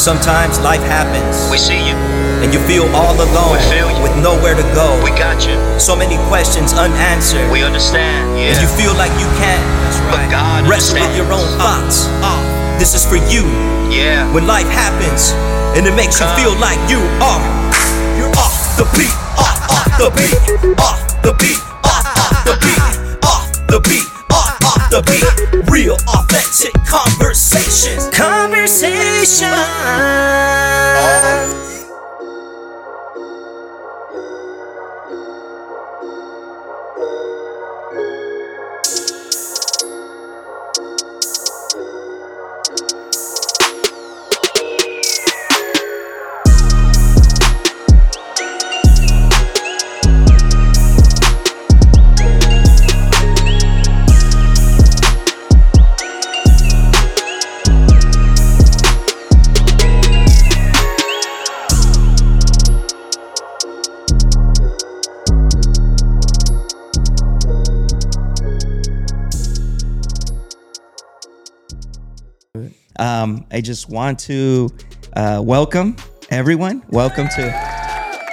Sometimes life happens We see you. and you feel all alone We feel you. with nowhere to go. We got you. So many questions unanswered. We understand. Yeah. And you feel like you can't But God wrestle with understands. your own thoughts. Uh, This is for you yeah. when life happens and it makes you feel like you are. You're off the beat, off, off the beat, off the beat, off, off the beat, off the beat, off, off the beat. Real, authentic conversations. Conversation. Um, I just want to uh, welcome everyone. Welcome to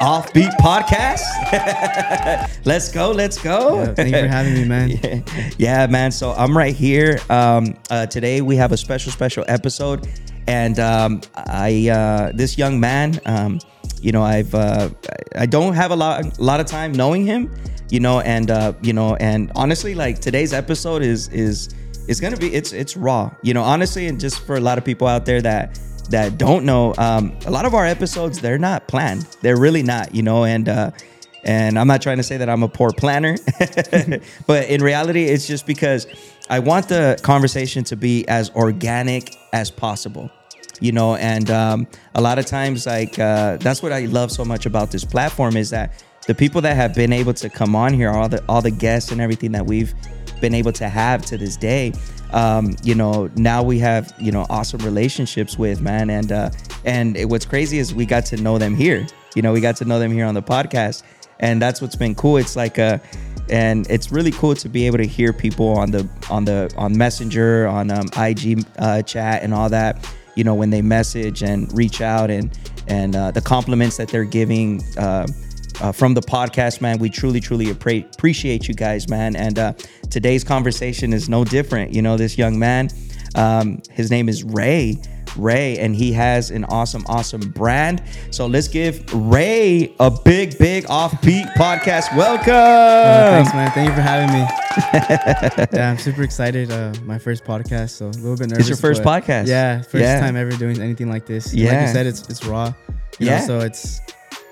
Offbeat Podcast. let's go, let's go. Yeah, thank you for having me, man. yeah, man. So I'm right here. Um, uh, today we have a special, special episode, and um, I uh, this young man. Um, you know, I've uh, I don't have a lot, a lot of time knowing him. You know, and uh, you know, and honestly, like today's episode is is is gonna be it's it's raw. You know, honestly, and just for a lot of people out there that that don't know, um, a lot of our episodes they're not planned. They're really not. You know, and uh, and I'm not trying to say that I'm a poor planner, but in reality, it's just because I want the conversation to be as organic as possible. You know, and um, a lot of times, like uh, that's what I love so much about this platform is that the people that have been able to come on here, all the all the guests and everything that we've been able to have to this day, um, you know, now we have you know awesome relationships with man, and uh, and what's crazy is we got to know them here. You know, we got to know them here on the podcast, and that's what's been cool. It's like a and it's really cool to be able to hear people on the on the on messenger on um, ig uh, chat and all that you know when they message and reach out and and uh, the compliments that they're giving uh, uh, from the podcast man we truly truly appre- appreciate you guys man and uh, today's conversation is no different you know this young man um, his name is ray ray and he has an awesome awesome brand so let's give ray a big big offbeat podcast welcome Uh, thanks, man. Thank you for having me. yeah, I'm super excited. Uh, my first podcast, so a little bit nervous. It's your first podcast? Yeah, first Yeah. time ever doing anything like this. And Like Yeah. you said, it's it's raw. You Yeah. Know, so it's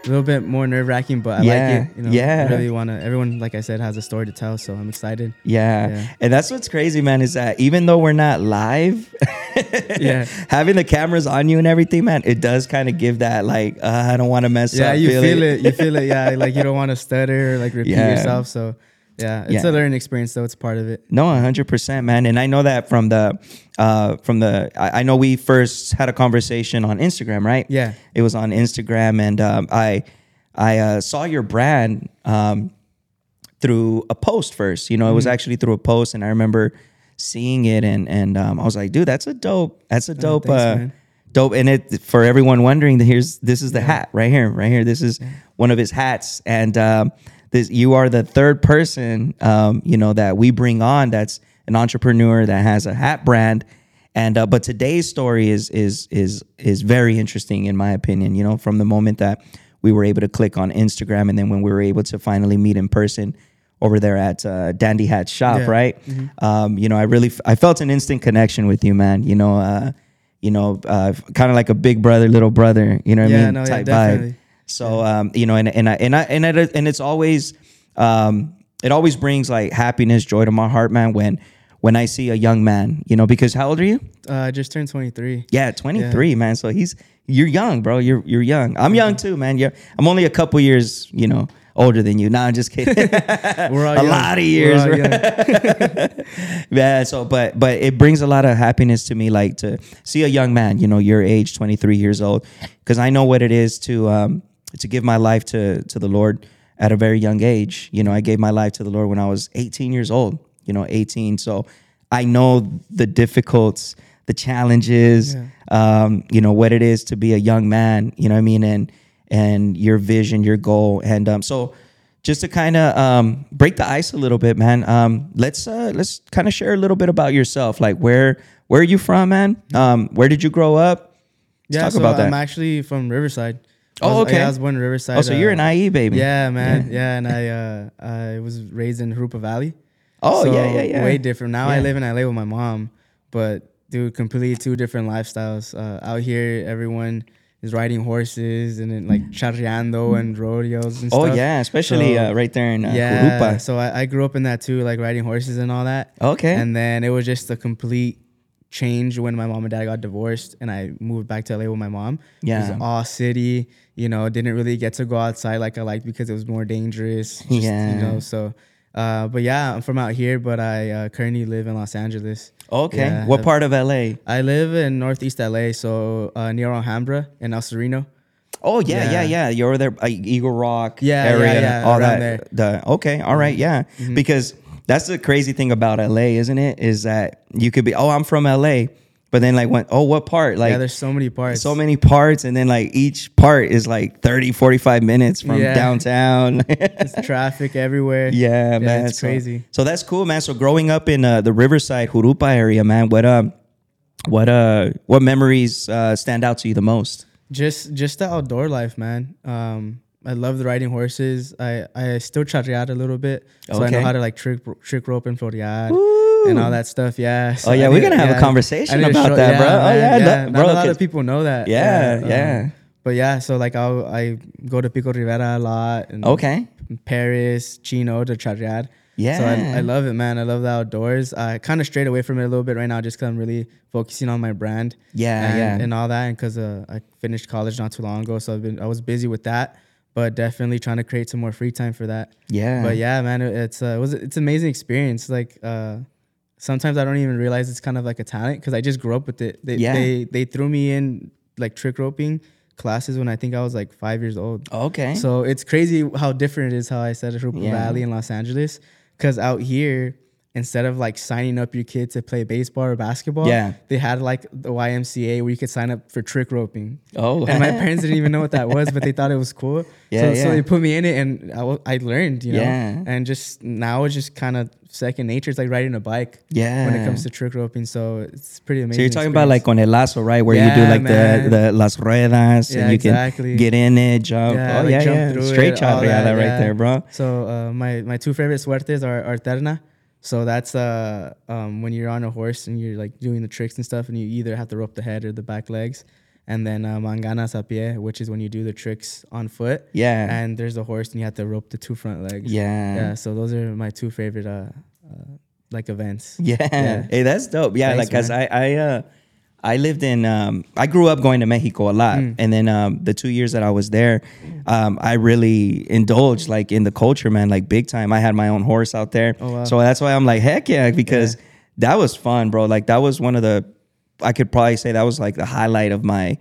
a little bit more nerve wracking, but I Yeah, like it. You know, yeah. I really want to. Everyone, like I said, has a story to tell, so I'm excited. Yeah. Yeah. And that's what's crazy, man, is that even though we're not live, Yeah. having the cameras on you and everything, man, it does kind of give that like, uh, I don't want to mess Yeah, up. Yeah, you feel feeling. it. You feel it. Yeah, like you don't want to stutter or like repeat yourself. So yeah, it's Yeah. a learning experience, though. It's part of it. No, hundred percent, man. And I know that from the, uh, from the, I, I know we first had a conversation on Instagram, right? Yeah. It was on Instagram, and um, I, I uh, saw your brand um, through a post first. You know, it Mm-hmm. was actually through a post, and I remember seeing it, and and um, I was like, dude, that's a dope, that's a dope, thanks, uh, dope. And it for everyone wondering, here's this is the hat right here, right here. This is one of his hats, and um, this you are the third person, um, you know, that we bring on. That's an entrepreneur that has a hat brand. And uh, but today's story is is is is very interesting in my opinion. You know, from the moment that we were able to click on Instagram, and then when we were able to finally meet in person over there at uh, Dandy Hat Shop, Yeah. right? Um, you know, I really f- I felt an instant connection with you, man. You know, uh, you know, uh, kind of like a big brother, little brother. You know what I Yeah, mean? no, yeah, definitely. vibe. So um, you know, and and I and I and it, and it's always um, it always brings like happiness, joy to my heart, man. When when I see a young man, you know, because how old are you? Uh, I just turned 23. Yeah, 23, man. So he's you're young, bro. You're you're young. I'm young too, man. You're, I'm only a couple years, you know, older than you. Nah, I'm just kidding. We're all a young. lot of years, yeah. So, but but it brings a lot of happiness to me, like to see a young man, you know, your age, 23 years old, because I know what it is to um to give my life to to the Lord at a very young age. You know, I gave my life to the Lord when I was 18 years old. You know, 18. So I know the difficult the challenges, um, you know, what it is to be a young man, you know what I mean? And, and your vision, your goal. And, um, so just to kind of, um, break the ice a little bit, man, um, let's, uh, let's kind of share a little bit about yourself. Like where, where are you from, man? Um, where did you grow up? Let's yeah, talk so about that. I'm actually from Riverside. Oh, I was- okay. Yeah, I was born in Riverside. oh, so you're uh, an IE baby. Yeah, man. Yeah, and I uh, I was raised in Jurupa Valley. Oh, So, yeah, yeah, yeah. Way different. Now I Yeah. live in LA with my mom, but dude, completely two different lifestyles. Uh, out here, everyone is riding horses and then like charreando and rodeos and stuff. Oh stuff. yeah, especially So, uh, right there in uh, yeah. So I, I grew up in that too, like riding horses and all that. Okay. And then it was just a complete change when my mom and dad got divorced and I moved back to LA with my mom. Yeah. It Yeah. was all city, you know, didn't really get to go outside like I liked because it was more dangerous. just, Yeah. You know, so uh, but yeah, I'm from out here, but I uh, currently live in Los Angeles. Okay. Yeah, what part of LA? I live in Northeast LA, so uh, near Alhambra in El Sereno. Oh yeah, yeah, Yeah. yeah. You're over there, uh, Eagle Rock Yeah, yeah, area, yeah, all around that. The okay, all right, yeah. Because that's the crazy thing about LA, isn't it? Is that you could be, oh, I'm from LA, but then like, when, oh, what part? Like, yeah, there's so many parts. so many parts, and then like each part is like 30, 45 minutes from Yeah. downtown. It's traffic everywhere. Yeah, man, it's so- crazy. So, that's cool, man. So growing up in uh, the Riverside Jurupa area, man, what um, what uh, what memories uh, stand out to you the most? Just just the outdoor life, man. Um, I love the riding horses. I I still charrear a little bit, so I know how to like trick trick rope and florear and all that stuff. Yeah. So Oh, yeah, we're gonna have a conversation I need to about that, bro. Oh, yeah, yeah. look, Not bro, a lot of people know that. Yeah, um, yeah. But yeah, so like I I go to Pico Rivera a lot. And Okay. Paris, Chino to charrear. Yeah. So I, I love it, man. I love the outdoors. I kind of strayed away from it a little bit right now, just because I'm really focusing on my brand. Yeah, and, yeah. and all that, and because uh, I finished college not too long ago, so I've been I was busy with that, but definitely trying to create some more free time for that. Yeah. But yeah, man, it- it's uh, it was it's an amazing experience. Like uh, sometimes I don't even realize it's kind of like a talent because I just grew up with it. They, Yeah. they they threw me in like trick roping classes when I think I was like five years old. Okay. So it's crazy how different it is how I said it Jurupa Yeah. Valley in Los Angeles. Cause out here, instead of like signing up your kid to play baseball or basketball, Yeah. they had like the YMCA where you could sign up for trick roping. Oh. And my parents didn't even know what that was, but they thought it was cool. Yeah, so, yeah. so they put me in it and I, I learned, you know? Yeah. And just now it's just kind of second nature. It's like riding a bike yeah. when it comes to trick roping. So it's pretty amazing. So you're talking about like experience. con el lazo, right? Where you do like the man. the las ruedas Yeah, and you exactly. can get in it, jump. Yeah, oh like yeah, jump yeah. through Straight all that, right yeah. there, bro. So uh, my my two favorite suertes are arterna. So that's uh um when you're on a horse and you're like doing the tricks and stuff, and you either have to rope the head or the back legs. And then uh, manganas a pie, which is when you do the tricks on foot. Yeah. And there's a horse and you have to rope the two front legs. Yeah. Yeah. So those are my two favorite uh, uh like events. Yeah. Yeah. Hey, that's dope. Yeah, Thanks, like cause. I I uh I lived in um I grew up going to Mexico a lot. Mm. And then um the two years that I was there, um I really indulged like in the culture, man, like big time. I had my own horse out there. Oh, wow. So that's why I'm like, heck yeah, because that was fun, bro. Like that was one of the I could probably say that was like the highlight of my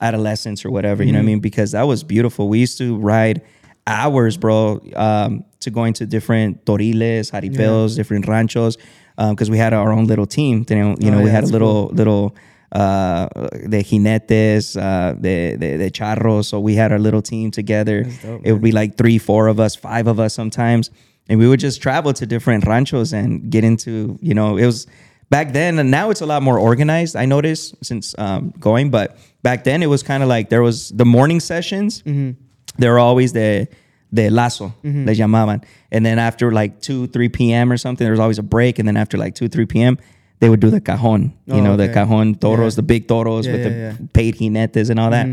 adolescence or whatever, you know what I Mm-hmm. mean? Because that was beautiful. We used to ride hours, bro, um, to going to different toriles, jaripeos, different ranchos, because we had our own little team. You know, you Oh, know we had a little little uh, de jinetes, uh, de, de de charros. So we had our little team together. Dope, it would be like three, four of us, five of us sometimes, and we would just travel to different ranchos and get into. You know, it was back then, and now it's a lot more organized. I noticed since um, going, but back then it was kind of like there was the morning sessions. There were always the the lazo, le llamaban, and then after like two, three p.m. or something, there was always a break, and then after like two, three p.m. They would do the cajon, you Oh, know, the cajon toros, Yeah. the big toros Yeah, with yeah, the. Mm-hmm. paid jinetes and all that.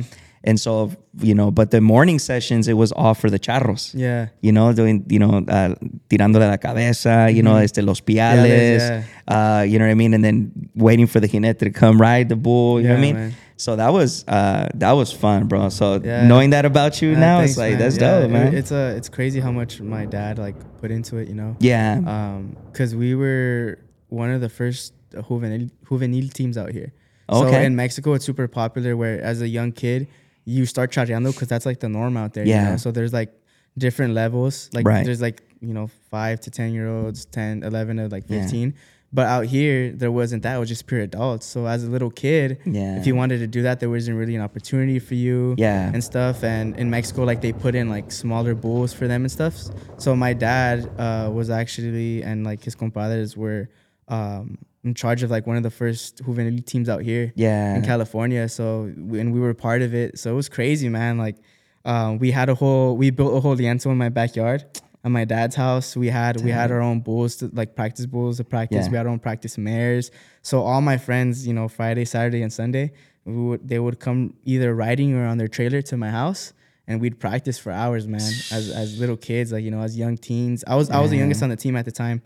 And so, you know, but the morning sessions, it was all for the charros Yeah. you know, doing, you know, uh, tirándole la cabeza, you know, este, los piales, uh, you know what I mean? And then waiting for the jinete to come ride the bull, you know what I mean? man. So that was, uh, that was fun, bro. So Yeah. knowing that about you Yeah, now, thanks, it's like, man. that's Yeah, dope, man. It's a it's crazy how much my dad like put into it, you know. yeah. Um, because we were one of the first juvenil juvenil teams out here. Okay. So in Mexico, it's super popular. Where as a young kid, you start charreando because that's like the norm out there. Yeah. You know? So there's like different levels. Like Right. there's like you know five to ten year olds, 10, 11 to like 15. Yeah. But out here, there wasn't that. It was just pure adults. So as a little kid, Yeah. if you wanted to do that, there wasn't really an opportunity for you. Yeah. And stuff. And in Mexico, like they put in like smaller bulls for them and stuff. So my dad uh, was actually, and like his compadres were um, in charge of like one of the first juvenil teams out here Yeah. in California. So and we were part of it. So it was crazy, man. Like um, we had a whole we built a whole lienzo in my backyard at my dad's house. We had we had our own bulls to like practice bulls to practice. Yeah. We had our own practice mares. So all my friends, you know, Friday, Saturday, and Sunday, we would they would come either riding or on their trailer to my house. And we'd practice for hours, man. As as little kids, like you know, as young teens. I was I was the youngest on the team at the time.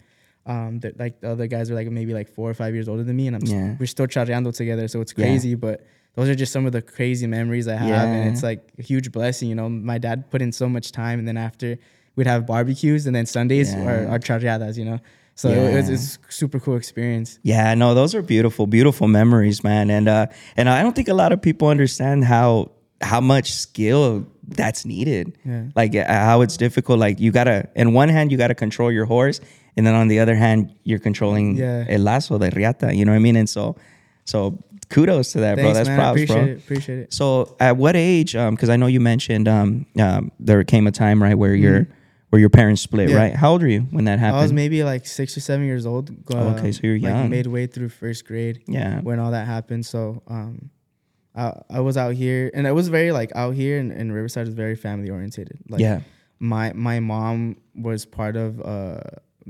Um, that like the other guys are like maybe like four or five years older than me, and I'm Yeah. we're still charreando together, so it's Yeah. crazy. But those are just some of the crazy memories I have, and it's like a huge blessing. You know, my dad put in so much time, and then after we'd have barbecues, and then Sundays Yeah. are our charreadas. You know, so it was Yeah. it's a super cool experience. Yeah, no, those are beautiful, beautiful memories, man. And uh and I don't think a lot of people understand how how much skill that's needed. Yeah. Like uh, how it's difficult. Like you gotta in one hand you gotta control your horse, and then on the other hand you're controlling Yeah. el lazo de riata. You know what I mean? And so so kudos to that, bro. That's man. props, appreciate bro. it. Appreciate it. So at what age? Um, because I know you mentioned um, um there came a time right where your where your parents split, Mm-hmm. Yeah. right? How old were you when that happened? I was maybe like six or seven years old. Oh, okay, so you're like young. midway through first grade. Yeah. when all that happened. So um, I I was out here, and it was very like out here and, in Riverside was very family orientated. Like, Yeah. my my mom was part of uh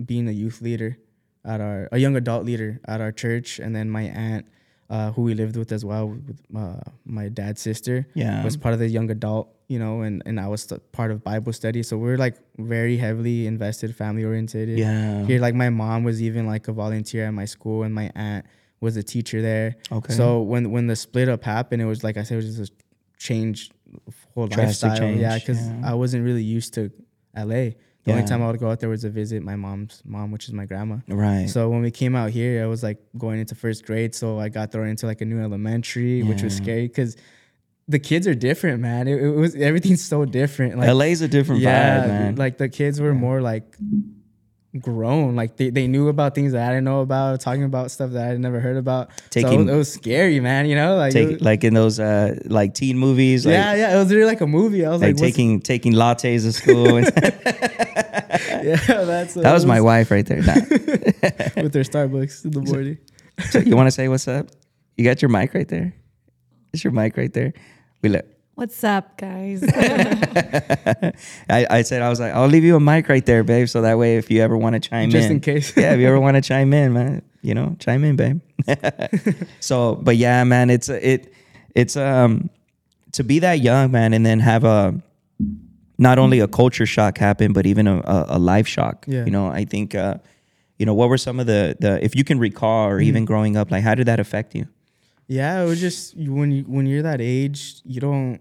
being a youth leader at our a young adult leader at our church, and then my aunt. Uh, who we lived with as well, with uh, my dad's sister, Yeah. was part of the young adult, you know, and, and I was part of Bible study. So we are like very heavily invested, family oriented. Yeah. Here, like my mom was even like a volunteer at my school, and my aunt was a teacher there. Okay. So when when the split up happened, it was like I said, it was just a change, whole Drastic lifestyle. Yeah, because yeah. I wasn't really used to LA. The only time I would go out there was to visit my mom's mom, which is my grandma. Right. So when we came out here, I was like going into first grade, so I got thrown into like a new elementary, which was scary because the kids are different, man. It, it was everything's so different. Like LA's a different yeah, vibe, man. like the kids were more like grown. Like they, they knew about things that I didn't know about, talking about stuff that I had never heard about. so it Taking- was, it was scary, man. You know, like, Take, was- like in those uh like teen movies, like, yeah, yeah. It was really like a movie. I was like like, taking taking lattes to school. and- yeah, that's that was my wife right there. Nah. with their Starbucks in the morning. So you want to say what's up? You got your mic right there. It's your mic right there. We let. What's up, guys? I, I said I was like I'll leave you a mic right there, babe, so that way if you ever want to chime Just in, just in case. yeah, if you ever want to chime in, man, you know, chime in, babe. so, but yeah, man, it's it it's um to be that young, man, and then have a not only a culture shock happened, but even a, a, life shock. Yeah. You know, I think uh, you know, what were some of the the if you can recall or Mm-hmm. even growing up, like how did that affect you? Yeah, it was just when you when you're that age, you don't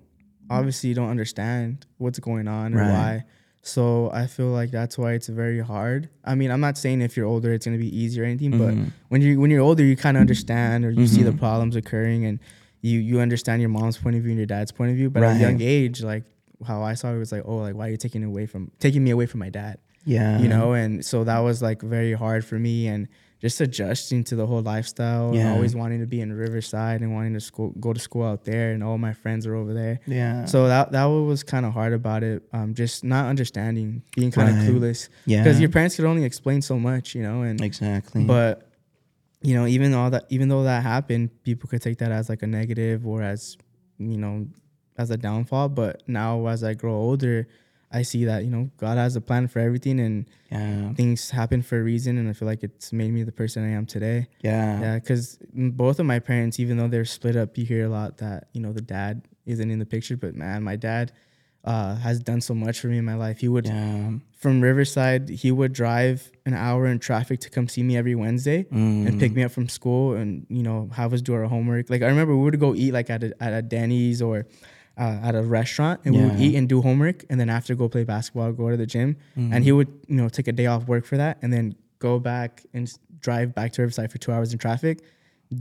obviously you don't understand what's going on or Right. why. So I feel like that's why it's very hard. I mean, I'm not saying if you're older it's gonna be easy or anything, but Mm-hmm. when you when you're older, you kind of understand or you see the problems occurring and you you understand your mom's point of view and your dad's point of view. But at a young age, like how I saw it was like, oh, like why are you taking away from taking me away from my dad? Yeah, you know and so that was like very hard for me and just adjusting to the whole lifestyle Yeah. and always wanting to be in riverside and wanting to school go to school out there and all my friends are over there Yeah. so that that was kind of hard about it um just not understanding being kind of Right. clueless Yeah. because your parents could only explain so much you know and exactly. but you know even all that even though that happened people could take that as like a negative or as you know as a downfall but now as i grow older i see that you know god has a plan for everything and yeah, things happen for a reason and i feel like it's made me the person i am today. Yeah, yeah because both of my parents even though they're split up you hear a lot that you know the dad isn't in the picture but man my dad uh, has done so much for me in my life. He would yeah. from Riverside, he would drive an hour in traffic to come see me every Wednesday and pick me up from school and you know have us do our homework. Like I remember we would go eat like at a, at a Denny's or uh, at a restaurant and we would eat and do homework and then after go play basketball, go to the gym, and he would you know take a day off work for that and then go back and drive back to Riverside for two hours in traffic.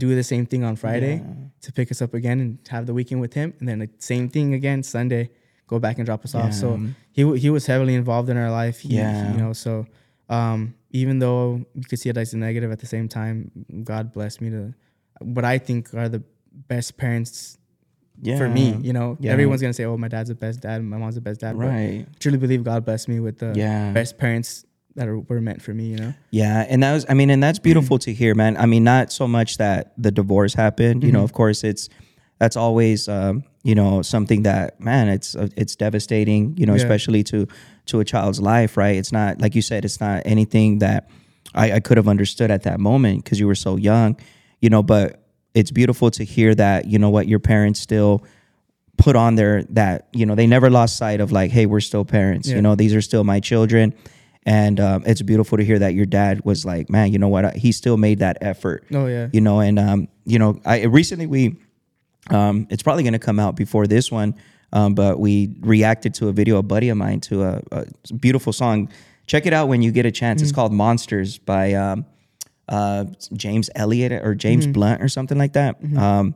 Do the same thing on Friday to pick us up again and have the weekend with him, and then the same thing again Sunday. Go back and drop us off. So he w- he was heavily involved in our life. He, Yeah. you know, so um, even though you could see it as a negative at the same time, God blessed me to what I think are the best parents yeah. for me. You know, Yeah. everyone's gonna say, "Oh, my dad's the best dad, my mom's the best dad." but Right. I truly believe God blessed me with the Yeah. best parents that are, were meant for me. You know, Yeah, and that was I mean, and that's beautiful to hear, man. I mean, not so much that the divorce happened, you know, of course it's that's always um, you know, something that man, it's uh, it's devastating, you know, Yeah. especially to to a child's life, right? It's not like you said, it's not anything that I, I could have understood at that moment because you were so young, you know, but it's beautiful to hear that, you know what, your parents still put on there that you know they never lost sight of like hey we're still parents Yeah. you know these are still my children and um, it's beautiful to hear that your dad was like man you know what he still made that effort Oh, yeah. you know and um, you know i recently we um, it's probably going to come out before this one um, but we reacted to a video a buddy of mine to a, a beautiful song check it out when you get a chance it's called monsters by um, uh, james elliott or james blunt or something like that um,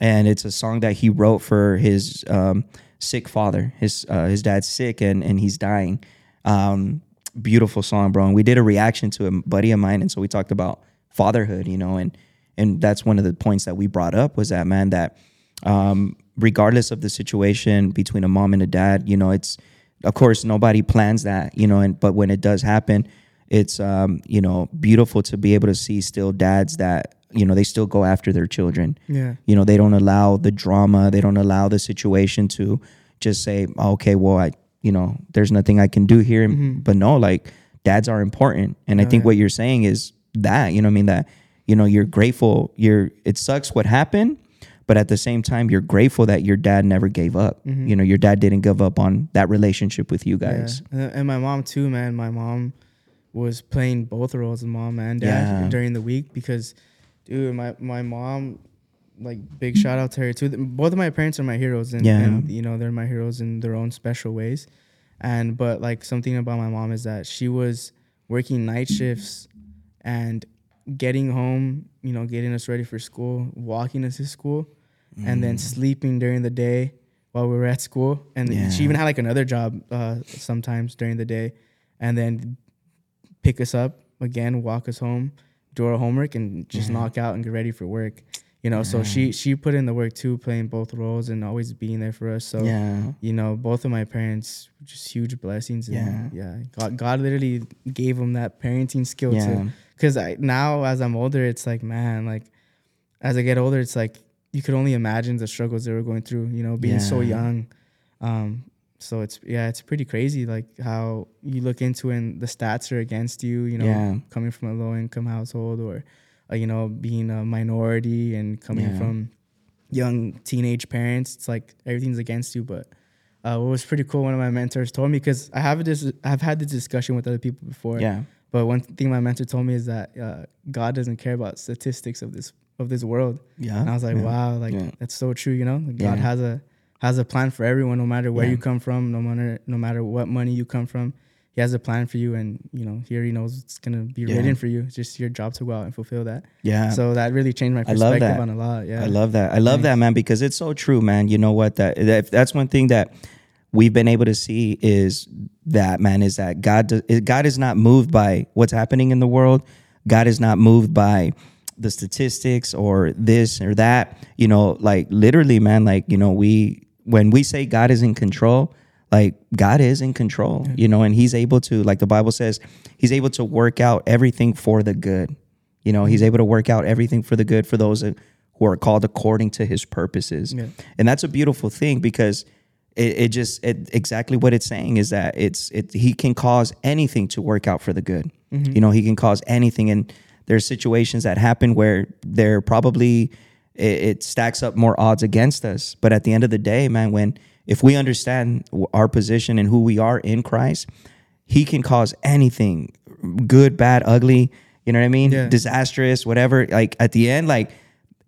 and it's a song that he wrote for his um, sick father. His uh, his dad's sick and and he's dying. Um, beautiful song, bro. And we did a reaction to a buddy of mine, and so we talked about fatherhood, you know, and and that's one of the points that we brought up was that man that um, regardless of the situation between a mom and a dad, you know, it's of course nobody plans that, you know, and but when it does happen, it's um, you know beautiful to be able to see still dads that you know they still go after their children. Yeah. you know they don't allow the drama. They don't allow the situation to just say oh, okay well i you know there's nothing i can do here. But no like dads are important. And i think what you're saying is that you know what i mean? That you know you're grateful. You're it sucks what happened but at the same time you're grateful that your dad never gave up. You know your dad didn't give up on that relationship with you guys. Yeah. And my mom too, man. My mom was playing both roles of mom and dad Yeah. during the week because, dude, my my mom, like big shout out to her too. Both of my parents are my heroes, and, Yeah. and you know they're my heroes in their own special ways. And but like something about my mom is that she was working night shifts and getting home, you know, getting us ready for school, walking us to school, and then sleeping during the day while we were at school. And Yeah. she even had like another job uh, sometimes during the day, and then pick us up again, walk us home, do our homework, and just knock out and get ready for work. You know, so she she put in the work too, playing both roles and always being there for us. So yeah you know, both of my parents just huge blessings. And yeah, God, God literally gave them that parenting skill Yeah. to. Because I now, as I'm older, it's like man, like as I get older, it's like you could only imagine the struggles they were going through. You know, being so young. Um, so it's yeah, it's pretty crazy. Like how you look into and the stats are against you. You know, Yeah. coming from a low income household or uh, you know being a minority and coming Yeah. from young teenage parents. It's like everything's against you. But uh, what was pretty cool, one of my mentors told me because I have this, I've had this discussion with other people before. yeah But one thing my mentor told me is that uh, God doesn't care about statistics of this of this world. yeah And I was like, yeah. wow, like that's so true. You know. God has a has a plan for everyone, no matter where Yeah. you come from, no matter no matter what money you come from. He has a plan for you, and you know, here he knows it's gonna be Yeah. written for you. It's just your job to go out and fulfill that. yeah So that really changed my perspective on a lot. Yeah, I love that. I love that, man, because it's so true, man. You know what? That, that that's one thing that we've been able to see is that, man, is that God does, God is not moved by what's happening in the world. God is not moved by the statistics or this or that. You know, like literally, man. Like you know, we when we say God is in control, like God is in control. You know, and He's able to, like the Bible says, He's able to work out everything for the good. You know, he's mm-hmm. able to work out everything for the good for those who are called according to his purposes. Yeah. And that's a beautiful thing because it, it just it, exactly what it's saying is that it's it he can cause anything to work out for the good. Mm-hmm. You know, he can cause anything and there's situations that happen where they're probably it, it stacks up more odds against us. But at the end of the day, man, when if we understand our position and who we are in Christ, he can cause anything good, bad, ugly, you know what I mean? Yeah. Disastrous, whatever. Like at the end, like,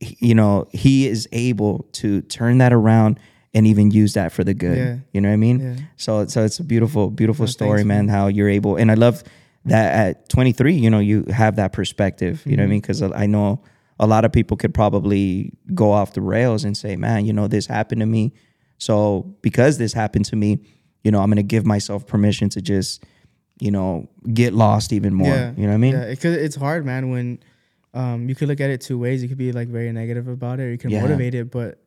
you know, he is able to turn that around and even use that for the good. Yeah. You know what I mean? Yeah. So, so it's a beautiful, beautiful Oh, story, thanks, man, how you're able. And I love that at 23, you know, you have that perspective, you know Mm-hmm. what I mean? Because I know a lot of people could probably go off the rails and say, man, you know, this happened to me. So because this happened to me, you know, I'm going to give myself permission to just you know, get lost even more. Yeah. You know what I mean? Yeah, because it's hard, man. When um, you could look at it two ways. You could be like very negative about it, or you can Yeah. motivate it. But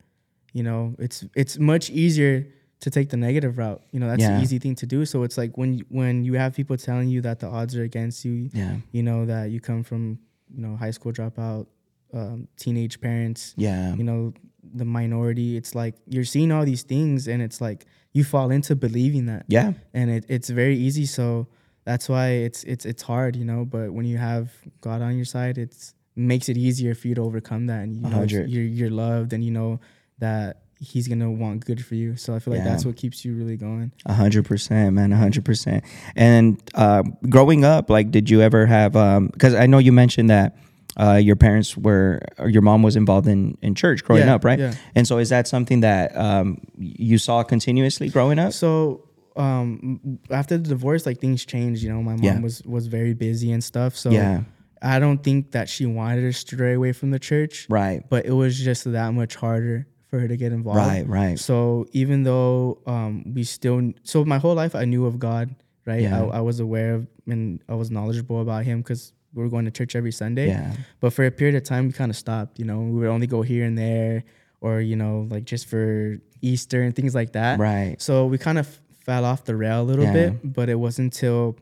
you know, it's it's much easier to take the negative route. You know, that's Yeah. the easy thing to do. So it's like when you- when you have people telling you that the odds are against you. Yeah. You know that you come from you know high school dropout, um, teenage parents. Yeah. You know the minority. It's like you're seeing all these things, and it's like you fall into believing that Yeah. and it, it's very easy so that's why it's it's it's hard you know but when you have god on your side it's makes it easier for you to overcome that and you know you're you're loved and you know that he's gonna want good for you so i feel like Yeah. that's what keeps you really going A hundred percent, man. A hundred percent. And uh, growing up, like, did you ever have? Because I know you mentioned that uh, your parents were, or your mom was involved in in church growing Yeah, up, right? yeah. And so, is that something that um, you saw continuously growing up? so um after the divorce like things changed you know my mom Yeah. was was very busy and stuff so Yeah. i don't think that she wanted to stray away from the church Right. but it was just that much harder for her to get involved. Right. Right. So even though um, we still, so my whole life I knew of God, right? Yeah. I, I was aware of and I was knowledgeable about Him because we were going to church every Sunday. Yeah. But for a period of time, we kind of stopped. You know, we would only go here and there, or you know, like just for Easter and things like that. Right. So we kind of fell off the rail a little Yeah. bit, but it wasn't until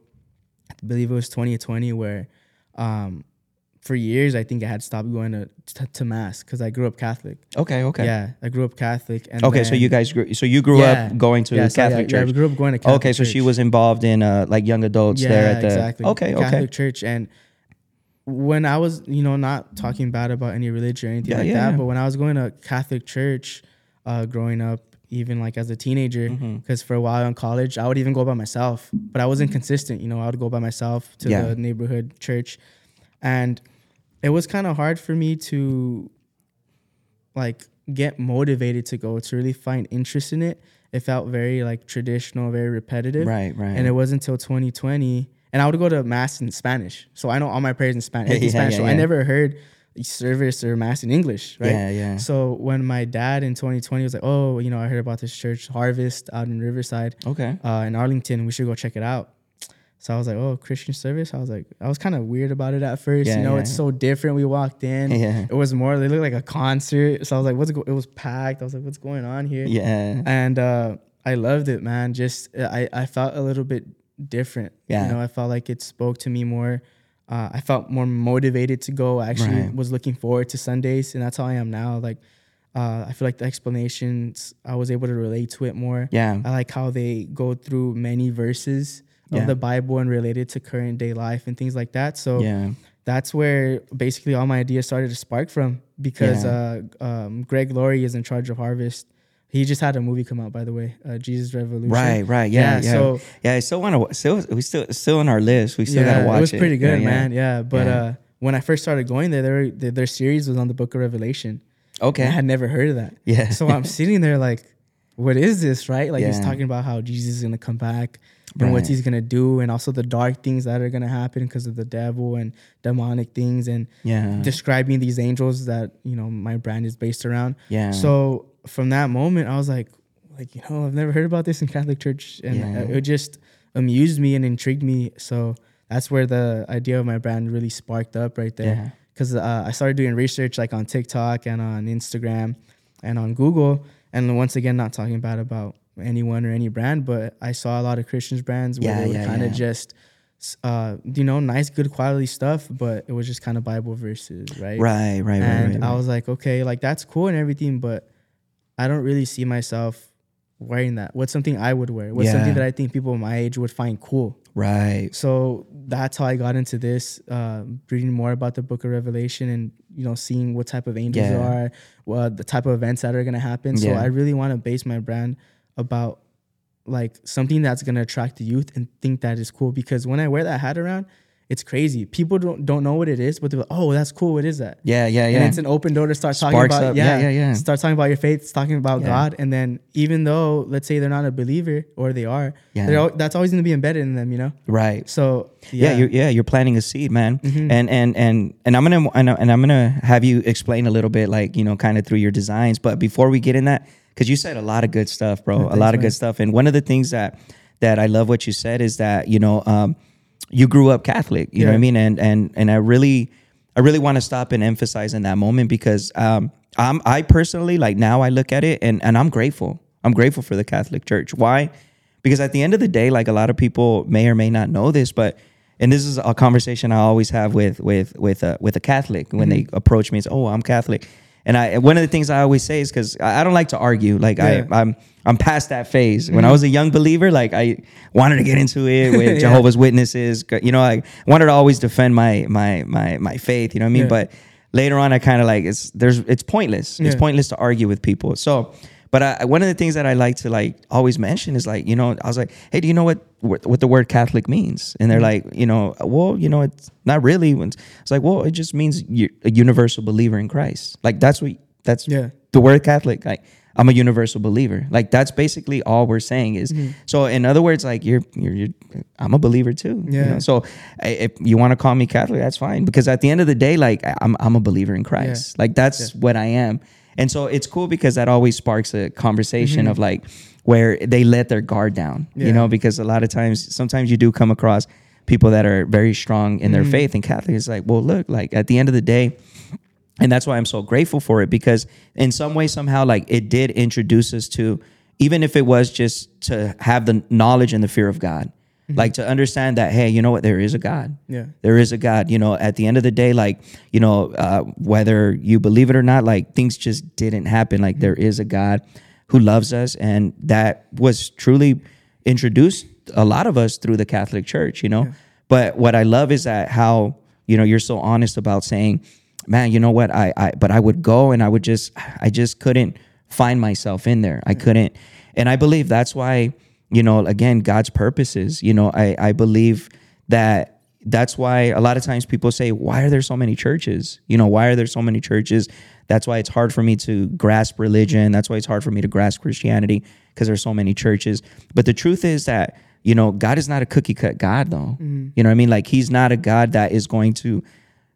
I believe it was 2020 where, um, for years I think I had stopped going to to, to mass because I grew up Catholic. Okay. Okay. Yeah, I grew up Catholic. And Okay. so you guys grew. So you grew Yeah. up going to yeah, so yeah, Catholic yeah, church. we grew up going to Catholic okay. So she was involved in uh, like young adults yeah, there at the. exactly. Okay. Okay. Catholic church and when I was, you know, not talking bad about any religion or anything Yeah, like yeah, that, yeah. but when I was going to Catholic church, uh, growing up, even like as a teenager, Mm-hmm. because for a while in college, I would even go by myself, but I wasn't consistent. You know, I would go by myself to the neighborhood church, and it was kind of hard for me to like get motivated to go to really find interest in it. It felt very like traditional, very repetitive. Right. Right. And it wasn't until 2020. And I would go to mass in Spanish. So I know all my prayers in Spanish. Yeah, Spanish. yeah, so yeah. I never heard service or mass in English, right? Yeah, yeah. So when my dad in 2020 was like, oh, you know, I heard about this church, Harvest, out in Riverside, Okay. uh, in Arlington. We should go check it out. So I was like, oh, Christian service. I was like, I was kind of weird about it at first. Yeah, you know, yeah, it's so different. We walked in. Yeah. It was more. They looked like a concert. So I was like, what's go-? it was packed. I was like, what's going on here? Yeah. and uh, I loved it, man. Just I, I felt a little bit different. Yeah. you know, I felt like it spoke to me more. Uh, I felt more motivated to go. I actually Right. was looking forward to Sundays, and that's how I am now. Like, uh, I feel like the explanations I was able to relate to it more. Yeah. I like how they go through many verses Yeah. of the Bible and related to current day life and things like that. So Yeah. that's where basically all my ideas started to spark from because uh, um, Greg Laurie is in charge of Harvest. He just had a movie come out, by the way, uh, Jesus Revolution. Right, right, yeah, yeah. So yeah, I still want to. Still, we still still on our list. We still yeah, gotta watch it It was pretty good, Yeah, yeah. man. Yeah, but Yeah. Uh, when I first started going there, their their their series was on the Book of Revelation. Okay. I had never heard of that. Yeah. So I'm sitting there like, what is this, right? Like he's talking about how Jesus is gonna come back and what he's gonna do, and also the dark things that are gonna happen because of the devil and demonic things, and Yeah. describing these angels that you know my brand is based around. Yeah. So from that moment, I was like, like you know, I've never heard about this in Catholic Church, and Yeah. it just amused me and intrigued me. So that's where the idea of my brand really sparked up right there. Because uh, I started doing research like on TikTok and on Instagram and on Google, and once again, not talking bad about anyone or any brand, but I saw a lot of Christians brands where Yeah, they were yeah, kind of yeah. just. Uh, you know, nice, good quality stuff, but it was just kind of Bible verses, right? right, right, right, and right, I was like, okay, like that's cool and everything, but I don't really see myself wearing that. What's something I would wear? What's Yeah. something that I think people my age would find cool? right. So that's how I got into this, uh, reading more about the Book of Revelation and you know seeing what type of angels Yeah. there are, what the type of events that are gonna happen. So Yeah. I really want to base my brand about like something that's gonna attract the youth and think that is cool. Because when I wear that hat around, it's crazy. People don't don't know what it is, but they're like, oh, that's cool. What is that? Yeah, yeah, yeah. And it's an open door to start talking about up. Yeah, yeah, yeah, yeah. Start talking about your faith, talking about Yeah. God, and then even though let's say they're not a believer or they are, Yeah. that's always going to be embedded in them, you know. right. So Yeah, yeah, Mm-hmm. you're, yeah, you're planting a seed, man. And and and and I'm gonna and, and I'm gonna have you explain a little bit, like you know, kind of through your designs. But before we get in that, because you said a lot of good stuff, bro, a lot of man. good stuff. And one of the things that that I love what you said is that you know um, you grew up Catholic. You know what I mean? And and and I really I really want to stop and emphasize in that moment because um, I'm I personally like now I look at it and and I'm grateful. I'm grateful for the Catholic Church. Why? Because at the end of the day, like a lot of people may or may not know this, but and this is a conversation I always have with with with a with a Catholic when they approach me. It's oh I'm Catholic, and I one of the things I always say is because I, I don't like to argue. Like Yeah. I I'm I'm past that phase. When I mm-hmm. was a young believer, like I wanted to get into it with Yeah. Jehovah's Witnesses. You know, I wanted to always defend my my my my faith. You know what I mean? Yeah. But later on, I kind of like it's there's it's pointless. It's pointless to argue with people. So. But I, one of the things that I like to like always mention is like you know I was like hey do you know what what, the word Catholic means and they're Mm-hmm. like you know well you know it's not really it's like well it just means you're a universal believer in Christ like that's what that's Yeah. the word Catholic. Like I'm a universal believer. Like that's basically all we're saying is. Mm-hmm. So in other words, like you're you're, you're I'm a believer too. you Yeah. know? So I- if you want to call me Catholic, that's fine because at the end of the day, like I'm I'm a believer in Christ. Like that's what I am. And so it's cool because that always sparks a conversation mm-hmm. of like where they let their guard down. You know, because a lot of times, sometimes you do come across people that are very strong in their mm-hmm. faith and Catholic is like, well, look, like at the end of the day, and that's why I'm so grateful for it because in some way somehow like it did introduce us to even if it was just to have the knowledge and the fear of God like to understand that hey you know what there is a God Yeah. there is a God you know at the end of the day like you know uh, whether you believe it or not like things just didn't happen like there is a God who loves us and that was truly introduced a lot of us through the Catholic Church you know but what I love is that how you know you're so honest about saying man, you know what? I, I, but I would go and I would just, I just couldn't find myself in there. I couldn't. And I believe that's why, you know, again, God's purposes, you know, I, I believe that that's why a lot of times people say, why are there so many churches? You know, why are there so many churches? That's why it's hard for me to grasp religion. That's why it's hard for me to grasp Christianity because there's so many churches. But the truth is that, you know, God is not a cookie cut God though. Mm-hmm. You know what I mean? Like he's not a God that is going to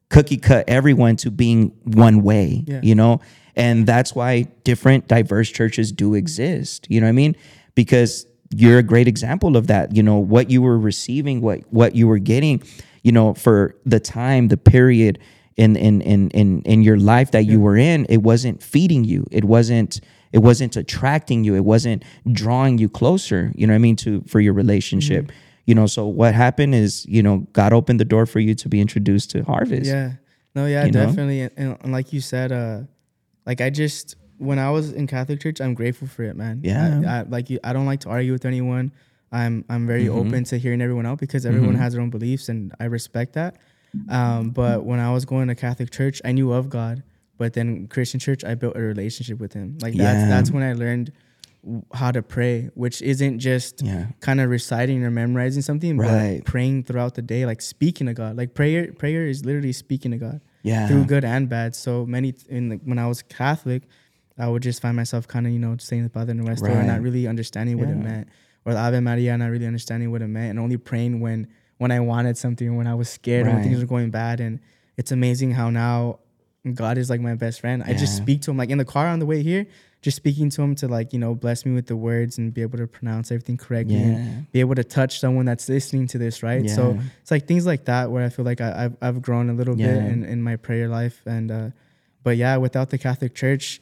cookie cut everyone to being one way, Yeah. you know? And that's why different diverse churches do exist. You know what I mean? Because you're a great example of that. You know, what you were receiving, what what you were getting, you know, for the time, the period in in in in in your life that you were in, it wasn't feeding you. It wasn't it wasn't attracting you. It wasn't drawing you closer, you know what I mean, to for your relationship. You know, so what happened is, you know, God opened the door for you to be introduced to harvest. Yeah. No, yeah, You definitely. And, and like you said, uh, like I just when I was in Catholic church, I'm grateful for it, man. Yeah. I, I, like you, I don't like to argue with anyone. I'm I'm very Mm-hmm. open to hearing everyone out because everyone has their own beliefs, and I respect that. Um, but when I was going to Catholic church, I knew of God. But then Christian church, I built a relationship with Him. Like that's Yeah. that's when I learned how to pray, which isn't just Yeah. kind of reciting or memorizing something, Right. but praying throughout the day, like speaking to God. Like prayer, prayer is literally speaking to God Yeah. through good and bad. So many in like when I was Catholic, I would just find myself kind of you know saying the Padre Nuestro and Right. not really understanding what it meant, or the Ave Maria, not really understanding what it meant, and only praying when when I wanted something, or when I was scared, when things were going bad. And it's amazing how now God is like my best friend. I just speak to him like in the car on the way here, just speaking to him to like you know bless me with the words and be able to pronounce everything correctly Yeah. and be able to touch someone that's listening to this, right? So it's like things like that where I feel like I, I've I've grown a little bit in, in my prayer life, and uh, but yeah, without the Catholic Church,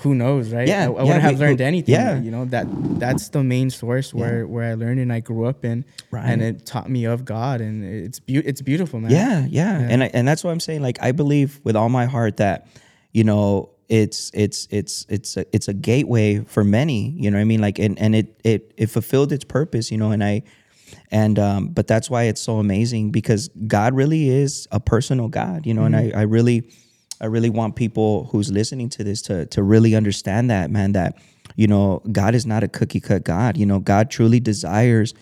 who knows, right? Yeah, I, I yeah, wouldn't have learned who- anything. yeah. you know that that's the main source where where I learned and I grew up in, Right. and it taught me of God, and it's beau- it's beautiful, man. Yeah, yeah, Yeah. and I, and that's what I'm saying. Like I believe with all my heart that you know it's it's it's it's a, it's a gateway for many. You know what I mean? Like and and it it it fulfilled its purpose. You know, and I and um but that's why it's so amazing because God really is a personal God. You know, and I I really I really want people who's listening to this to to really understand that man that you know God is not a cookie cut God. You know, God truly desires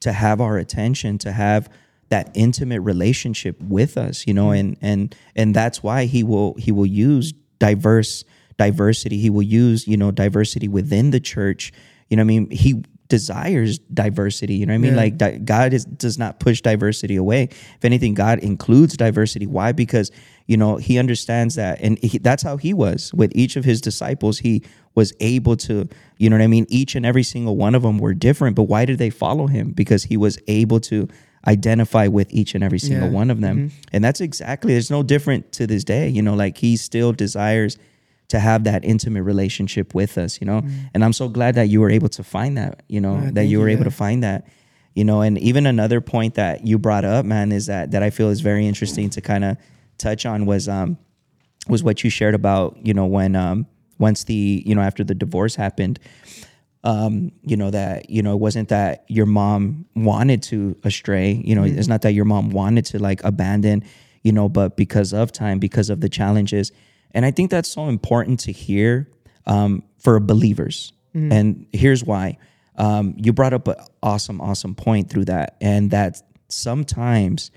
to have our attention, to have that intimate relationship with us, you know, and and and that's why he will he will use diverse diversity. He will use, you know, diversity within the church. You know what I mean? He desires diversity. You know what I mean? Yeah. Like di- God is, does not push diversity away. If anything, God includes diversity. Why? Because you know he understands that, and he, that's how he was with each of his disciples. He was able to, you know what I mean. Each and every single one of them were different, but why did they follow him? Because he was able to identify with each and every single Yeah. one of them, mm-hmm. and that's exactly. There's no different to this day. You know, like he still desires to have that intimate relationship with us, you know. Mm. And I'm so glad that you were able to find that, you know, that you were you, able yeah. to find that, you know. And even another point that you brought up, man, is that that I feel is very interesting to kind of touch on was um was what you shared about, you know, when um once the you know after the divorce happened, um, you know that you know it wasn't that your mom wanted to astray you know it's not that your mom wanted to like abandon you know but because of time because of the challenges. And i think that's so important to hear um, for believers. And here's why. Um, you brought up an awesome awesome point through that and that sometimes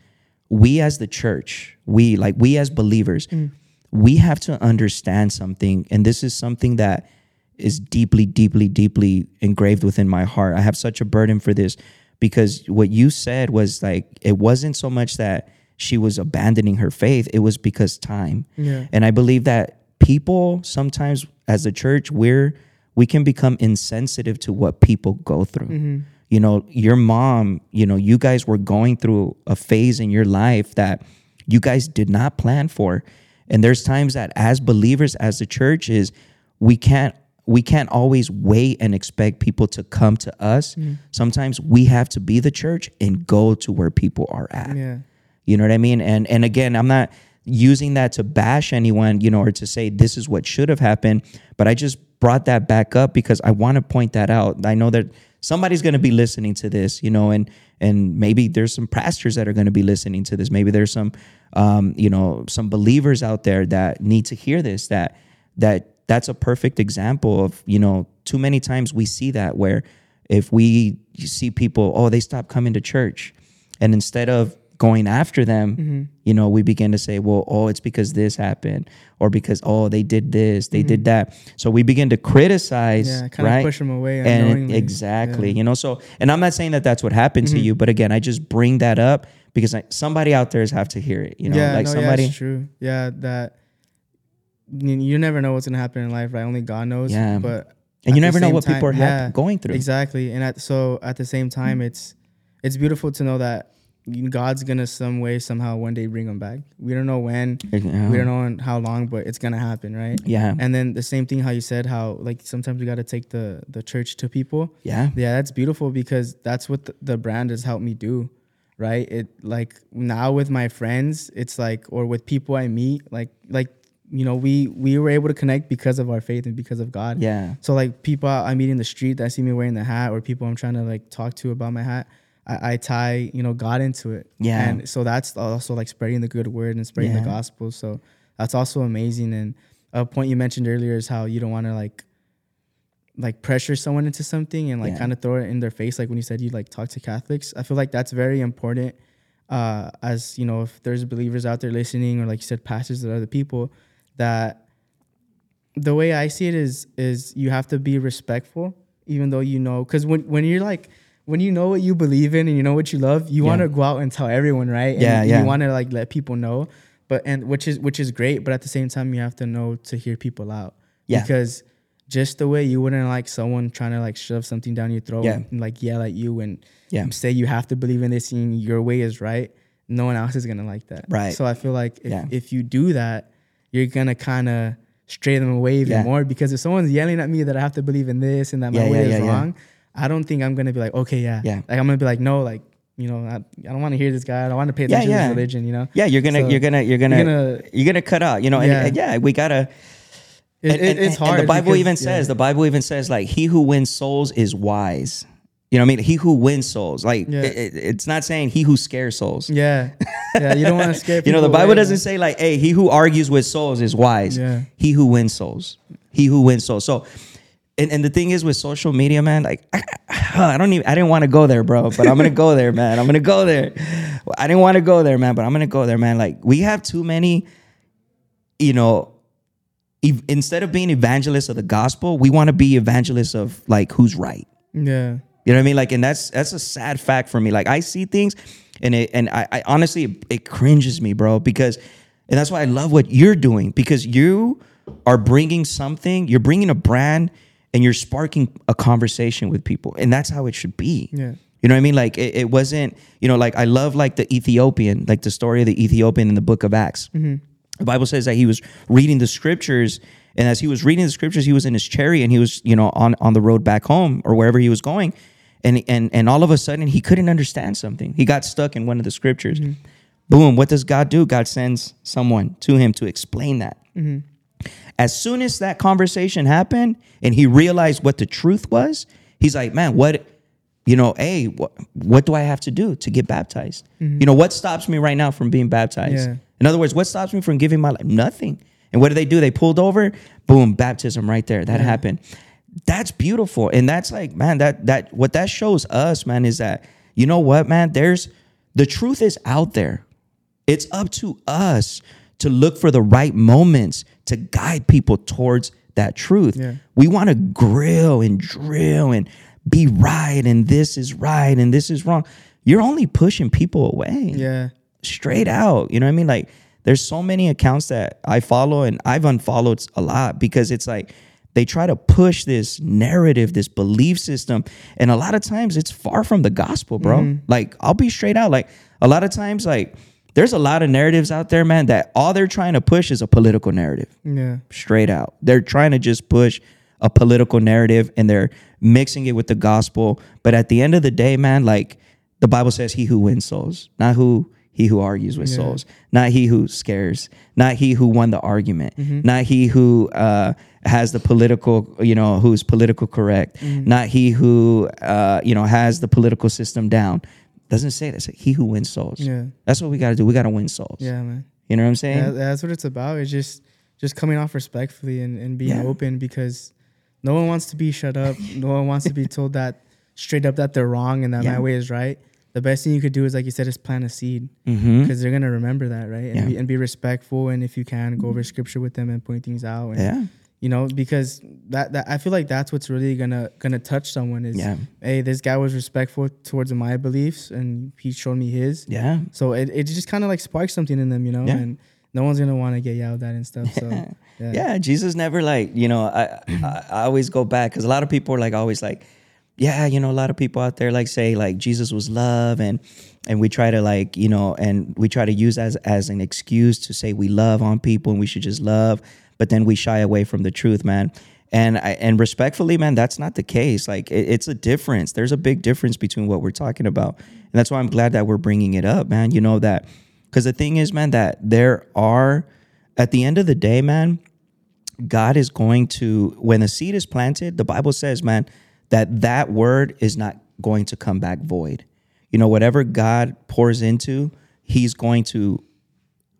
we as the church we like we as believers mm. we have to understand something and this is something that is deeply deeply deeply engraved within my heart. I have such a burden for this because what you said was like it wasn't so much that she was abandoning her faith it was because time. Yeah. and i believe that people sometimes as a church we're we can become insensitive to what people go through mm-hmm. You know your mom you know you guys were going through a phase in your life that you guys did not plan for and there's times that as believers as the church is we can't we can't always wait and expect people to come to us mm. sometimes we have to be the church and go to where people are at Yeah. you know what I mean? And and again, I'm not using that to bash anyone, you know, or to say this is what should have happened, but I just brought that back up because I want to point that out. I know that somebody's going to be listening to this, you know, and and maybe there's some pastors that are going to be listening to this. Maybe there's some um, you know, some believers out there that need to hear this that that that's a perfect example of, you know, too many times we see that where if we see people, oh, they stopped coming to church and instead of going after them Mm-hmm. you know we begin to say well oh it's because this happened or because oh they did this they did that so we begin to criticize Mm-hmm. Yeah, kinda right push 'em away and exactly you know so and i'm not saying that that's what happened Mm-hmm. to you but again i just bring that up because I, somebody out there has have to hear it you know yeah, like no, somebody yeah, true. Yeah, that you, never know what's gonna happen in life, right? Only God knows. Yeah. but And you never know what people are yeah, going through. Exactly, and at, so at the same time, it's it's beautiful to know that God's gonna some way somehow one day bring them back. We don't know when, Yeah. Uh-huh. we don't know how long, but it's gonna happen, right? Yeah. And then the same thing how you said how like sometimes we got to take the the church to people. yeah Yeah, that's beautiful because that's what the, the brand has helped me do, right? It like now with my friends, it's like or with people I meet, like like you know we we were able to connect because of our faith and because of God. Yeah. So like people I meet in the street that see me wearing the hat, or people I'm trying to like talk to about my hat, I, I tie you know God into it. Yeah. And so that's also like spreading the good word and spreading Yeah. the gospel. So that's also amazing. And a point you mentioned earlier is how you don't want to like like pressure someone into something and like Yeah. kind of throw it in their face like when you said you like talk to catholics i feel like that's very important uh as you know if there's believers out there listening or like you said pastors or other people that the way i see it is is you have to be respectful even though you know because when when you're like when you know what you believe in and you know what you love you Yeah. want to go out and tell everyone right and Yeah, you, want to like let people know but and which is which is great but at the same time you have to know to hear people out Yeah. because just the way you wouldn't like someone trying to like shove something down your throat Yeah. and like yell at you and Yeah. say you have to believe in this and your way is right no one else is gonna like that Right. so i feel like if, Yeah. if you do that you're gonna kind of stray them away even Yeah. more because if someone's yelling at me that i have to believe in this and that my Yeah, way yeah, is yeah, yeah. wrong i don't think i'm gonna be like okay yeah Yeah. like i'm gonna be like no like you know i, I don't want to hear this guy i don't want to pay attention yeah. to this religion you know yeah you're gonna So you're gonna you're gonna you're you're gonna- gonna, cut out you know Yeah. and, yeah we gotta It- and, it- and- it's hard the bible because- even yeah. says the bible even says like he who wins souls is wise you know what i mean he who wins souls like Yeah. it- it- it's not saying he who scares souls yeah yeah you don't want to scare you know the bible away, doesn't man. say like hey he who argues with souls is wise Yeah. he who wins souls he who wins souls so and, and the thing is with social media man like I, I don't even i didn't want to go there bro but i'm gonna go there man i'm gonna go there i didn't want to go there man but i'm gonna go there man like we have too many you know ev- instead of being evangelists of the gospel we want to be evangelists of like who's right yeah You know what I mean? Like, and that's that's a sad fact for me. Like, I see things, and it and I, I honestly it cringes me, bro, because and that's why I love what you're doing because you are bringing something. You're bringing a brand, and you're sparking a conversation with people, and that's how it should be. Yeah. You know what I mean? Like it, it wasn't, you know, like I love like the Ethiopian, like the story of the Ethiopian in the book of Acts. Mm-hmm. The Bible says that he was reading the scriptures, and as he was reading the scriptures, he was in his chariot and he was, you know, on on the road back home or wherever he was going, and and and all of a sudden he couldn't understand something. He got stuck in one of the scriptures. Mm-hmm. Boom! What does God do? God sends someone to him to explain that. Mm-hmm. As soon as that conversation happened and he realized what the truth was, he's like, man, what, you know, hey, what, what do I have to do to get baptized? Mm-hmm. You know, what stops me right now from being baptized? Yeah. In other words, what stops me from giving my life? Nothing. And what did they do? They pulled over, boom, baptism right there. That happened. That's beautiful. And that's like, man, that that what that shows us, man, is that you know what, man, there's the truth is out there. It's up to us to look for the right moments to guide people towards that truth. Yeah. We want to grill and drill and be right and this is right and this is wrong. You're only pushing people away Yeah. straight out. You know what I mean? Like there's so many accounts that I follow and I've unfollowed a lot because it's like they try to push this narrative, this belief system, and a lot of times it's far from the gospel, bro. Mm. Like I'll be straight out. Like a lot of times, like there's a lot of narratives out there, man, that all they're trying to push is a political narrative. Yeah. straight out. They're trying to just push a political narrative and they're mixing it with the gospel. But at the end of the day, man, like the Bible says, he who wins souls, not who he who argues with souls, not he who scares, not he who won the argument, not he who uh, has the political, you know, who's political correct, not he who uh, you know has the political system down. Doesn't say that. It's like he who wins souls. Yeah. That's what we got to do. We got to win souls. Yeah, man. You know what I'm saying? Yeah, that's what it's about. It's just just coming off respectfully and, and being Yeah. open because no one wants to be shut up. no one wants to be told that straight up that they're wrong and that Yeah. my way is right. The best thing you could do is like you said, is plant a seed Mm-hmm. because they're gonna remember that, right? And, be, and be respectful. And if you can, go over scripture with them and point things out. And, Yeah. You know, because that, that I feel like that's what's really gonna gonna touch someone is, Yeah. hey, this guy was respectful towards my beliefs and he showed me his. Yeah. So it, it just kind of like sparks something in them, you know, Yeah. and no one's gonna want to get yelled at and stuff. So yeah, Yeah, Jesus never like you know. I I, I always go back because a lot of people are like always like, yeah, you know, a lot of people out there like say like Jesus was love and and we try to like you know and we try to use as as an excuse to say we love on people and we should just love, but then we shy away from the truth, man. And I, and respectfully, man, that's not the case. Like it, it's a difference. There's a big difference between what we're talking about, and that's why I'm glad that we're bringing it up, man. You know that because the thing is, man, that there are at the end of the day, man, God is going to when the seed is planted, the Bible says, man, that that word is not going to come back void. You know, whatever God pours into, he's going to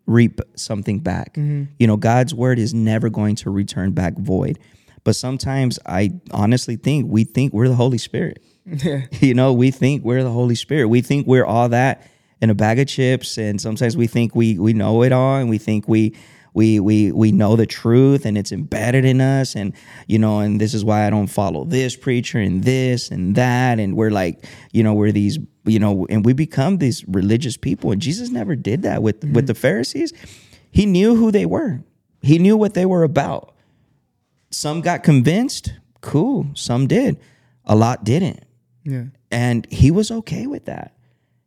reap something back. Mm-hmm. You know, God's word is never going to return back void. But sometimes I honestly think we think we're the Holy Spirit. Yeah. you know, we think we're the Holy Spirit. We think we're all that in a bag of chips, and sometimes we think we we know it all, and we think we we we we know the truth, and it's embedded in us, and you know, and this is why I don't follow this preacher and this and that, and we're like, you know, we're these, you know, and we become these religious people, and Jesus never did that with with mm-hmm. the Pharisees. He knew who they were. He knew what they were about. Some got convinced, cool. Some did. A lot didn't yeah, and he was okay with that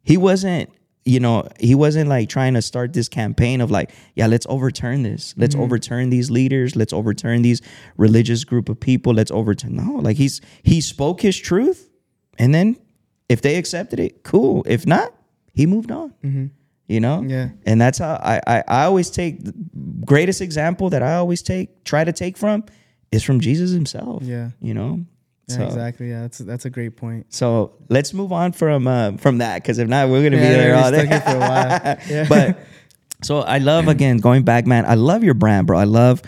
he wasn't you know he wasn't like trying to start this campaign of like yeah let's overturn this let's mm-hmm. overturn these leaders let's overturn these religious group of people let's overturn no like he's he spoke his truth and then if they accepted it cool if not he moved on you know Yeah. and that's how I, I i always take the greatest example that i always take try to take from is from jesus himself Yeah. you know yeah So- exactly. Yeah, that's that's a great point. so let's move on from uh, from that because if not, we're gonna be there all day. for a while. Yeah. but so I love again going back, man. I love your brand, bro. I love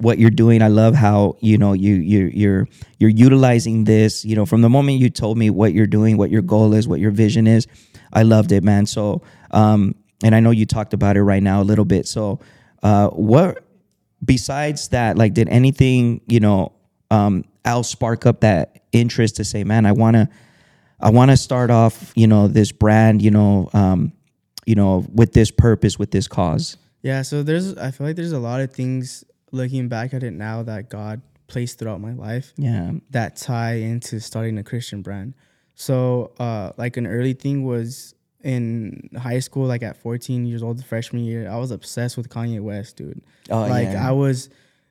what you're doing. I love how you know you you you're you're utilizing this. You know, from the moment you told me what you're doing, what your goal is, what your vision is, I loved it, man. So um, and I know you talked about it right now a little bit. So uh, what besides that, like, did anything you know um, else spark up that interest to say, man, I want to I want to start off, you know, this brand, you know, um, you know, with this purpose, with this cause. Yeah, so there's I feel like there's a lot of things looking back at it now that God placed throughout my life Yeah. that tie into starting a Christian brand. So uh like an early thing was in high school, like at 14 years old, the freshman year, I was obsessed with Kanye West, dude. Oh, like yeah. I was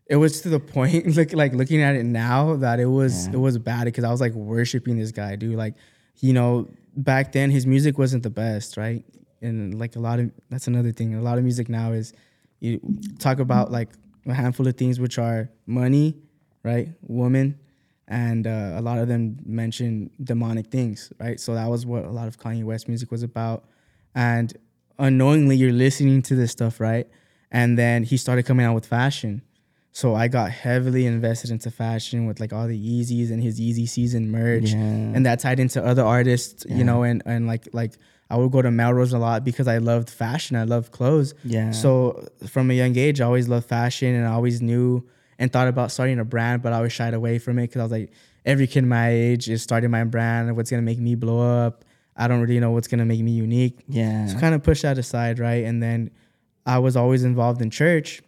it was to the point like like looking at it now that it was Yeah. it was bad because I was like worshiping this guy, dude. Like, you know, back then his music wasn't the best, right? And like a lot of that's another thing. A lot of music now is you talk about like a handful of things which are money, right? Woman, and uh, a lot of them mention demonic things, right? So that was what a lot of Kanye West music was about. And unknowingly, you're listening to this stuff, right? And then he started coming out with fashion. So I got heavily invested into fashion with like all the Yeezys and his Yeezy season merch, Yeah. and that tied into other artists, Yeah. you know, and and like like I would go to Melrose a lot because I loved fashion, I loved clothes. Yeah. So from a young age, I always loved fashion, and I always knew and thought about starting a brand, but I always shied away from it because I was like, every kid my age is starting my brand. What's gonna make me blow up? I don't really know what's gonna make me unique. Yeah. So kind of push that aside, right? And then I was always involved in church.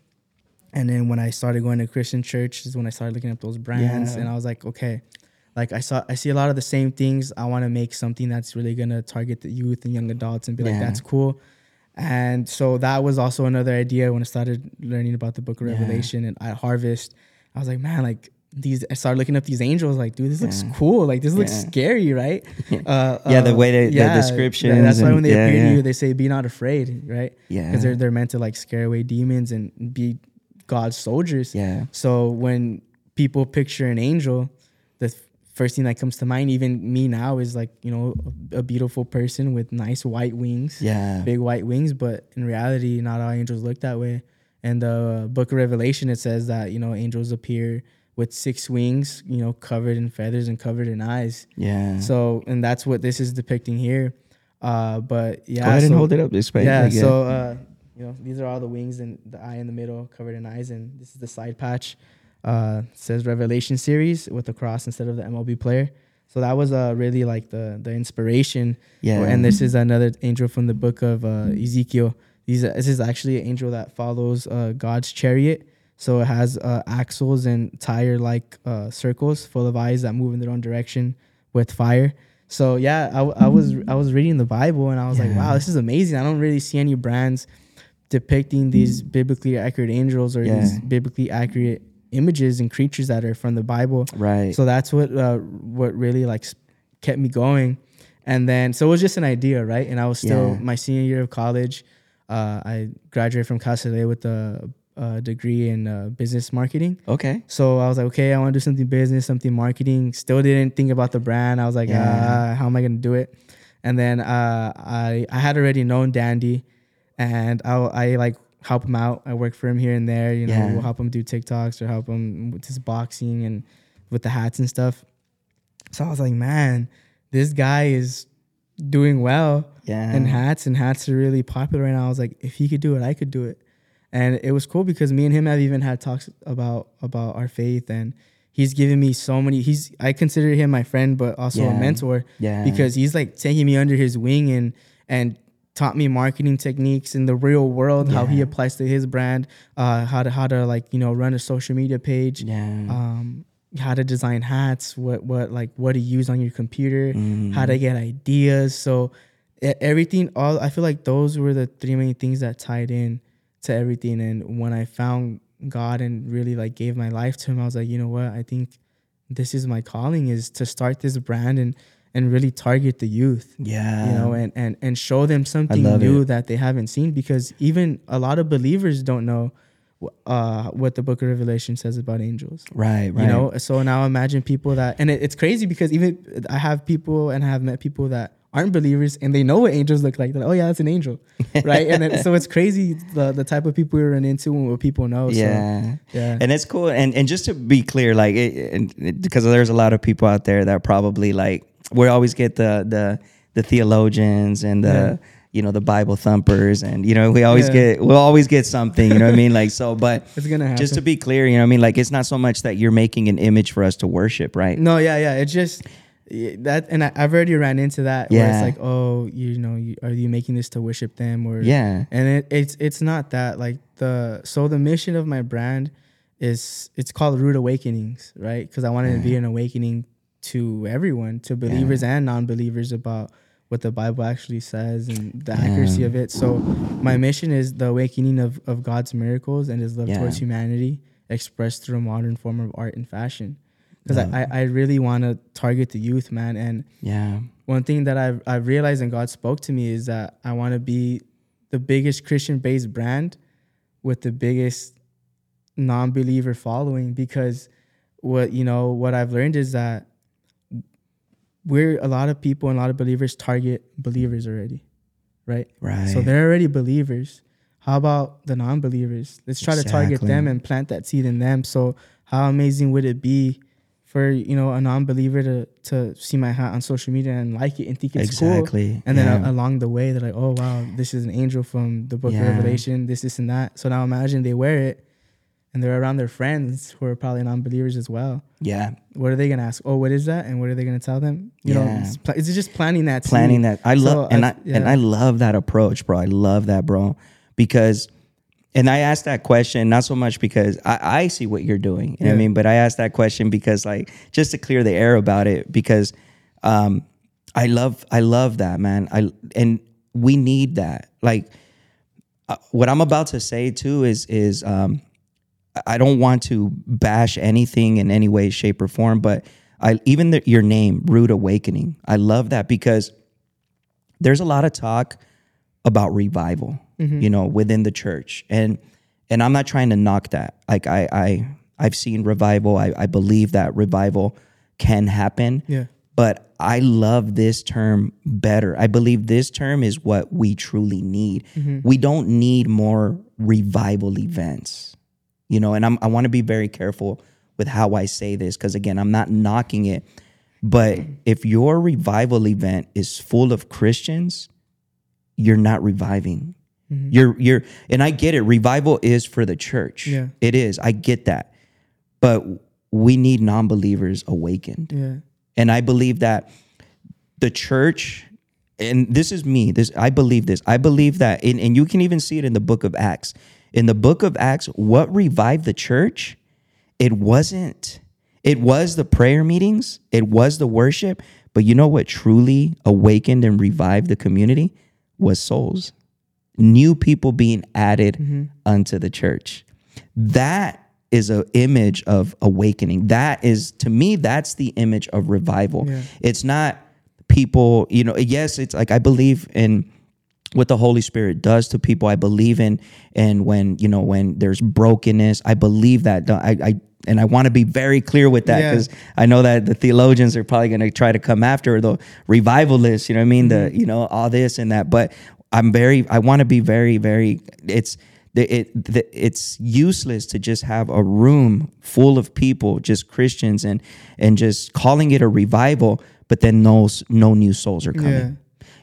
And then when I started going to Christian church is when I started looking up those brands Yeah. and I was like, okay, like I saw I see a lot of the same things. I want to make something that's really gonna target the youth and young adults and be like, that's cool. And so that was also another idea when I started learning about the book of Yeah. Revelation and at Harvest. I was like, man, like these I started looking up these angels, like, dude, this looks cool. Like this looks scary, right? Uh, Yeah, the way they- the yeah, descriptions That's why when they yeah, appear yeah. to you, they say, "Be not afraid," right? Yeah. because they're they're meant to like scare away demons and be God's soldiers. Yeah. So when people picture an angel, the first thing that comes to mind, even me now, is like you know a, a beautiful person with nice white wings, Yeah. big white wings. But in reality, not all angels look that way. And the Book of Revelation, it says that you know angels appear with six wings, you know, covered in feathers and covered in eyes. Yeah. So, and that's what this is depicting here. Uh, but yeah, Go ahead and so- hold it up this way. yeah, Like, so uh, you know, these are all the wings and the eye in the middle covered in eyes, and this is the side patch. Uh, says Revelation series with the cross instead of the MLB player. So that was uh, really like the the inspiration. Yeah. And this is another angel from the book of uh, Ezekiel. These this is actually an angel that follows uh, God's chariot. So it has uh, axles and tire like uh, circles full of eyes that move in their own direction with fire. So yeah, I, w- I was I was reading the Bible and I was like, wow, this is amazing. I don't really see any brands depicting these biblically accurate angels or these biblically accurate images and creatures that are from the Bible. right. So that's what uh, what really like kept me going. And then so it was just an idea, right? And I was still Yeah. my senior year of college. Uh, I graduated from Cal State with a, a degree in uh, business marketing. okay. So I was like, okay, I want to do something business, something marketing. Still didn't think about the brand. I was like, Yeah. ah, how am I gonna do it? And then uh, I I had already known Dandy, and I I like help him out. I work for him here and there. You know, Yeah. we'll help him do TikToks or help him with his boxing and with the hats and stuff. So I was like, man, this guy is doing well Yeah. in hats, and hats are really popular right now. I was like, if he could do it, I could do it. And it was cool because me and him have even had talks about about our faith, and he's given me so many. He's I consider him my friend, but also Yeah. a mentor Yeah. because he's like taking me under his wing and and taught me marketing techniques in the real world, how he applies to his brand, uh, how to how to like you know run a social media page, Yeah. um, how to design hats, what what like what to use on your computer, Mhm. how to get ideas. So everything, all I feel like those were the three main things that tied in to everything. And when I found God and really like gave my life to Him, I was like, you know what? I think this is my calling is to start this brand and and really target the youth yeah. you know and and and show them something new it. that they haven't seen because even a lot of believers don't know uh, what the book of revelation says about angels right. Right. you know so now imagine people that and it, it's crazy because even i have people and i have met people that aren't believers and they know what angels look like They're like oh yeah that's an angel right and then, so it's crazy the, the type of people we run into and what people know Yeah. so, yeah And it's cool. And and just to be clear, like, because there's a lot of people out there that probably like we always get the the the theologians and the Yeah. you know the Bible thumpers, and you know we always Yeah. get we'll always get something. You know what I mean? Like so, but it's gonna happen just to be clear, you know what I mean? Like it's not so much that you're making an image for us to worship, right? No, yeah, yeah. It's just that and I, I've already ran into that where Yeah. it's like, oh, you know, you, are you making this to worship them or Yeah. And it, it's it's not that like the so the mission of my brand is it's called Root Awakenings, right? Because I wanted to be an awakening to everyone, to believers and non-believers about what the Bible actually says and the accuracy of it. So my mission is the awakening of, of God's miracles and his love Yeah. towards humanity expressed through a modern form of art and fashion. Because I, I, really want to target the youth, man. And Yeah. one thing that I've, I've realized and God spoke to me is that I want to be the biggest Christian based brand with the biggest non believer following because what you know what I've learned is that we're a lot of people and a lot of believers target believers already, right? Right. So they're already believers. How about the non believers? Let's try to target them and plant that seed in them. So how amazing would it be for you know a non believer to to see my hat on social media and like it and think it's cool? Exactly. And then Yeah. a- along the way, they're like, "Oh wow, this is an angel from the Book Yeah. of Revelation. This, this, and that." So now imagine they wear it, and they're around their friends who are probably non-believers as well. Yeah. What are they gonna ask? Oh, what is that? And what are they gonna tell them? You know, Yeah. it's, pla- it's just planning that. planning that. I love So and I I've- and. I love that approach, bro. I love that, bro, because and I asked that question not so much because I, I see what you're doing. You know what I mean? But I asked that question because like just to clear the air about it because um I love I love that, man. I and we need that. Like uh, what I'm about to say too is is um I don't want to bash anything in any way, shape, or form, but I even the, your name, Rude Awakening. I love that because there's a lot of talk about revival, mm-hmm. you know, within the church, and and I'm not trying to knock that. Like I I I've seen revival. I, I believe that revival can happen. Yeah. But I love this term better. I believe this term is what we truly need. Mm-hmm. We don't need more revival events you know and I'm, i want to be very careful with how i say this because again i'm not knocking it but if your revival event is full of christians you're not reviving mm-hmm. you're you're and i get it revival is for the church Yeah. it is i get that but we need non-believers awakened Yeah. and I believe that the church, and this is me, this I believe this. I believe that, and, and you can even see it in the book of Acts. In the book of Acts, what revived the church? It wasn't, it was the prayer meetings, it was the worship, but you know what truly awakened and revived the community was souls. New people being added mm-hmm. unto the church. That is an image of awakening. That is to me, that's the image of revival. Yeah. It's not people, you know, yes, it's like I believe in what the Holy Spirit does to people. I believe in and when, you know, when there's brokenness, I believe that I I and I want to be very clear with that Yeah. because I know that the theologians are probably going to try to come after the revivalists, you know what I mean? The, mm-hmm. you know, all this and that. But I'm very, I want to be very, very, it's, the, it, the, it's useless to just have a room full of people, just Christians and, and just calling it a revival, but then no, no new souls are coming. Yeah.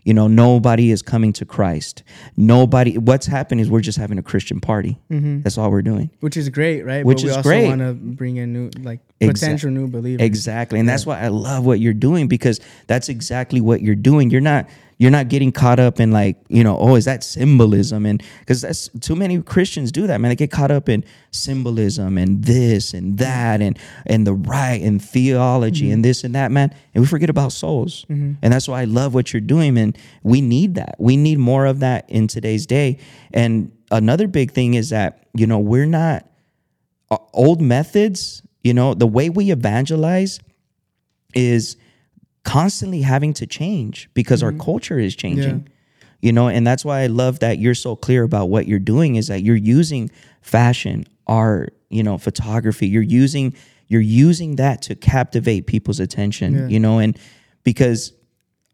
You know, nobody is coming to Christ. Nobody, what's happening is we're just having a Christian party. Mm-hmm. That's all we're doing. Which is great, right? Which but we is also great. want to bring in new, like potential new believers. Exactly. And that's why I love what you're doing because that's exactly what you're doing. You're not you're not getting caught up in like, you know, oh, is that symbolism? And because that's too many Christians do that, man. They get caught up in symbolism and this and that and and the right and theology and this and that, man. And we forget about souls. And that's why I love what you're doing, and we need that. We need more of that in today's day. And another big thing is that, you know, we're not uh, old methods, you know, the way we evangelize is constantly having to change because our culture is changing. You know, and that's why I love that you're so clear about what you're doing is that you're using fashion, art, you know, photography. You're using you're using that to captivate people's attention, you know, and because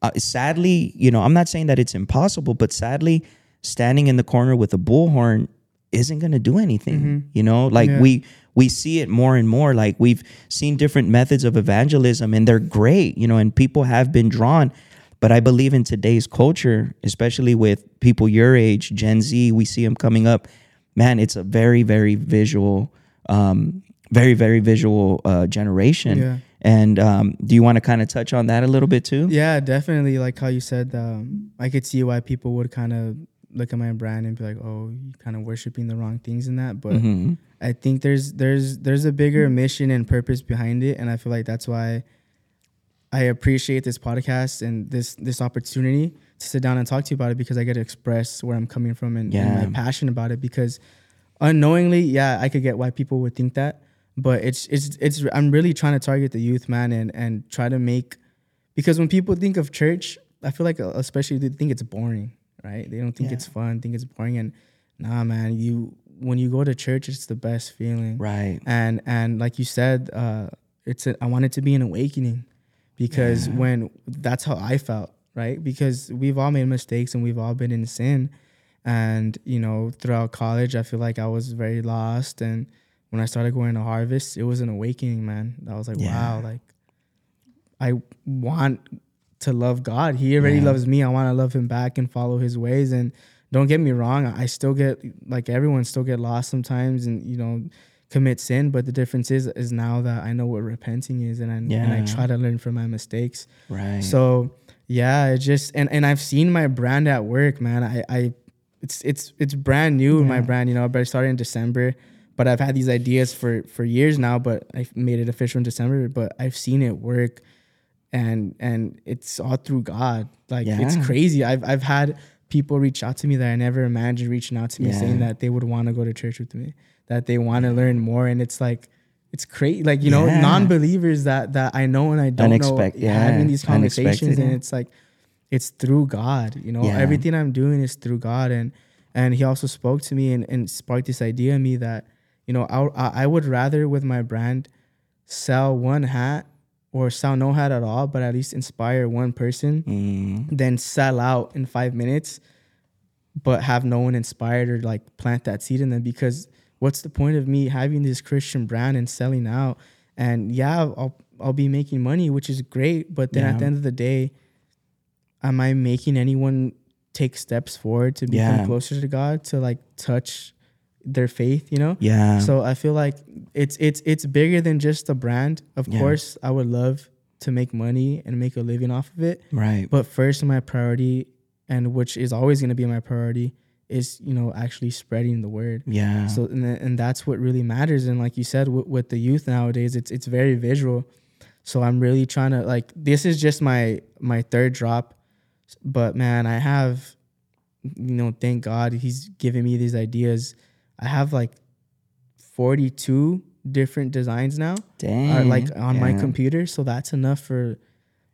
uh, sadly, you know, I'm not saying that it's impossible, but sadly, standing in the corner with a bullhorn isn't going to do anything. You know, like Yeah. we we see it more and more. Like we've seen different methods of evangelism, and they're great. You know, and people have been drawn. But I believe in today's culture, especially with people your age, Gen Z, we see them coming up. Man, it's a very, very visual, um, very, very visual uh, generation Yeah. And um, do you want to kind of touch on that a little bit too? Yeah, definitely. Like how you said, um, I could see why people would kind of look at my brand and be like, "Oh, you kind of worshiping the wrong things in that." But Mhm. I think there's there's there's a bigger mission and purpose behind it, and I feel like that's why I appreciate this podcast and this this opportunity to sit down and talk to you about it because I get to express where I'm coming from and, and my passion about it. Because unknowingly, yeah, I could get why people would think that, but it's it's it's I'm really trying to target the youth, man, and and try to make because when people think of church, I feel like especially they think it's boring, right? They don't think Yeah. it's fun, think it's boring, and nah, man, you when you go to church, it's the best feeling, Right. and and like you said, uh, it's a, I want it to be an awakening because when that's how I felt, right? Because we've all made mistakes and we've all been in sin, and you know throughout college, I feel like I was very lost, and when I started going to Harvest, it was an awakening, man. I was like, Yeah. wow, like I want to love God. He already Yeah. loves me. I want to love him back and follow his ways. And don't get me wrong, I still get like everyone still get lost sometimes and you know commit sin. But the difference is is now that I know what repenting is and I and I try to learn from my mistakes. Right. So yeah, it just and, and I've seen my brand at work, man. I, I it's it's it's brand new my brand, you know, but I started in December. But I've had these ideas for for years now, but I made it official in December. But I've seen it work and and it's all through God. Like it's crazy. I've I've had people reach out to me that I never imagined reaching out to me Yeah. saying that they would want to go to church with me, that they want to learn more. And it's like it's crazy. Like, you know, Yeah. non-believers that that I know and I don't Unexpect- know yeah, having these conversations and it's like it's through God. You know, Yeah. everything I'm doing is through God. And and he also spoke to me and, and sparked this idea in me that, you know, I I would rather with my brand sell one hat or sell no hat at all, but at least inspire one person Mm, than sell out in five minutes, but have no one inspired or like plant that seed in them. Because what's the point of me having this Christian brand and selling out? And yeah, I'll I'll be making money, which is great. But then Yeah. at the end of the day, am I making anyone take steps forward to become Yeah. closer to God, to like touch their faith? You know. yeah. So I feel like it's it's it's bigger than just a brand. Of Yeah. course, I would love to make money and make a living off of it. right. But first, my priority, and which is always going to be my priority, is you know actually spreading the word. yeah. So and, and that's what really matters. And like you said, with, with the youth nowadays, it's it's very visual. So I'm really trying to like this is just my my third drop, but man, I have, you know, thank God He's giving me these ideas. I have like 42 different designs now, uh, Dang. are like on my computer. So that's enough for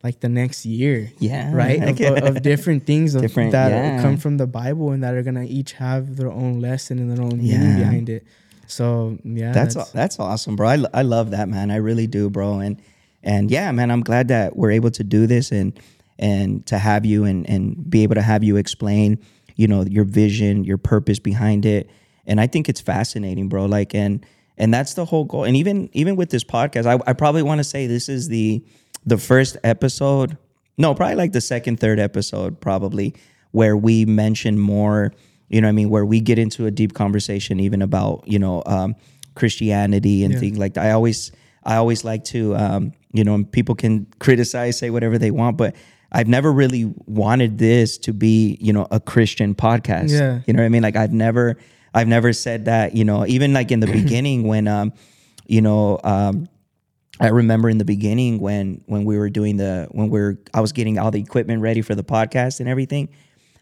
like the next year Yeah. right of, of, different things of, Different- that yeah. come from the bible and that are gonna each have their own lesson and their own Yeah. meaning behind it so yeah that's that's awesome, bro. I, I love that, man. I really do, bro. And and yeah, man, I'm glad that we're able to do this and and to have you and and be able to have you explain, you know, your vision, your purpose behind it. And I think it's fascinating, bro. Like and and that's the whole goal. And even even with this podcast, I, I probably want to say this is the the first episode. No, probably like the second, third episode, probably where we mention more you know what I mean, where we get into a deep conversation even about, you know, um, Christianity and Yeah. things like that. I always I always like to um, you know, and people can criticize, say whatever they want, but I've never really wanted this to be, you know, a Christian podcast. Yeah. You know what I mean? Like I've never I've never said that, you know, even like in the beginning when um, you know, um I remember in the beginning when when we were doing the when we are I was getting all the equipment ready for the podcast and everything.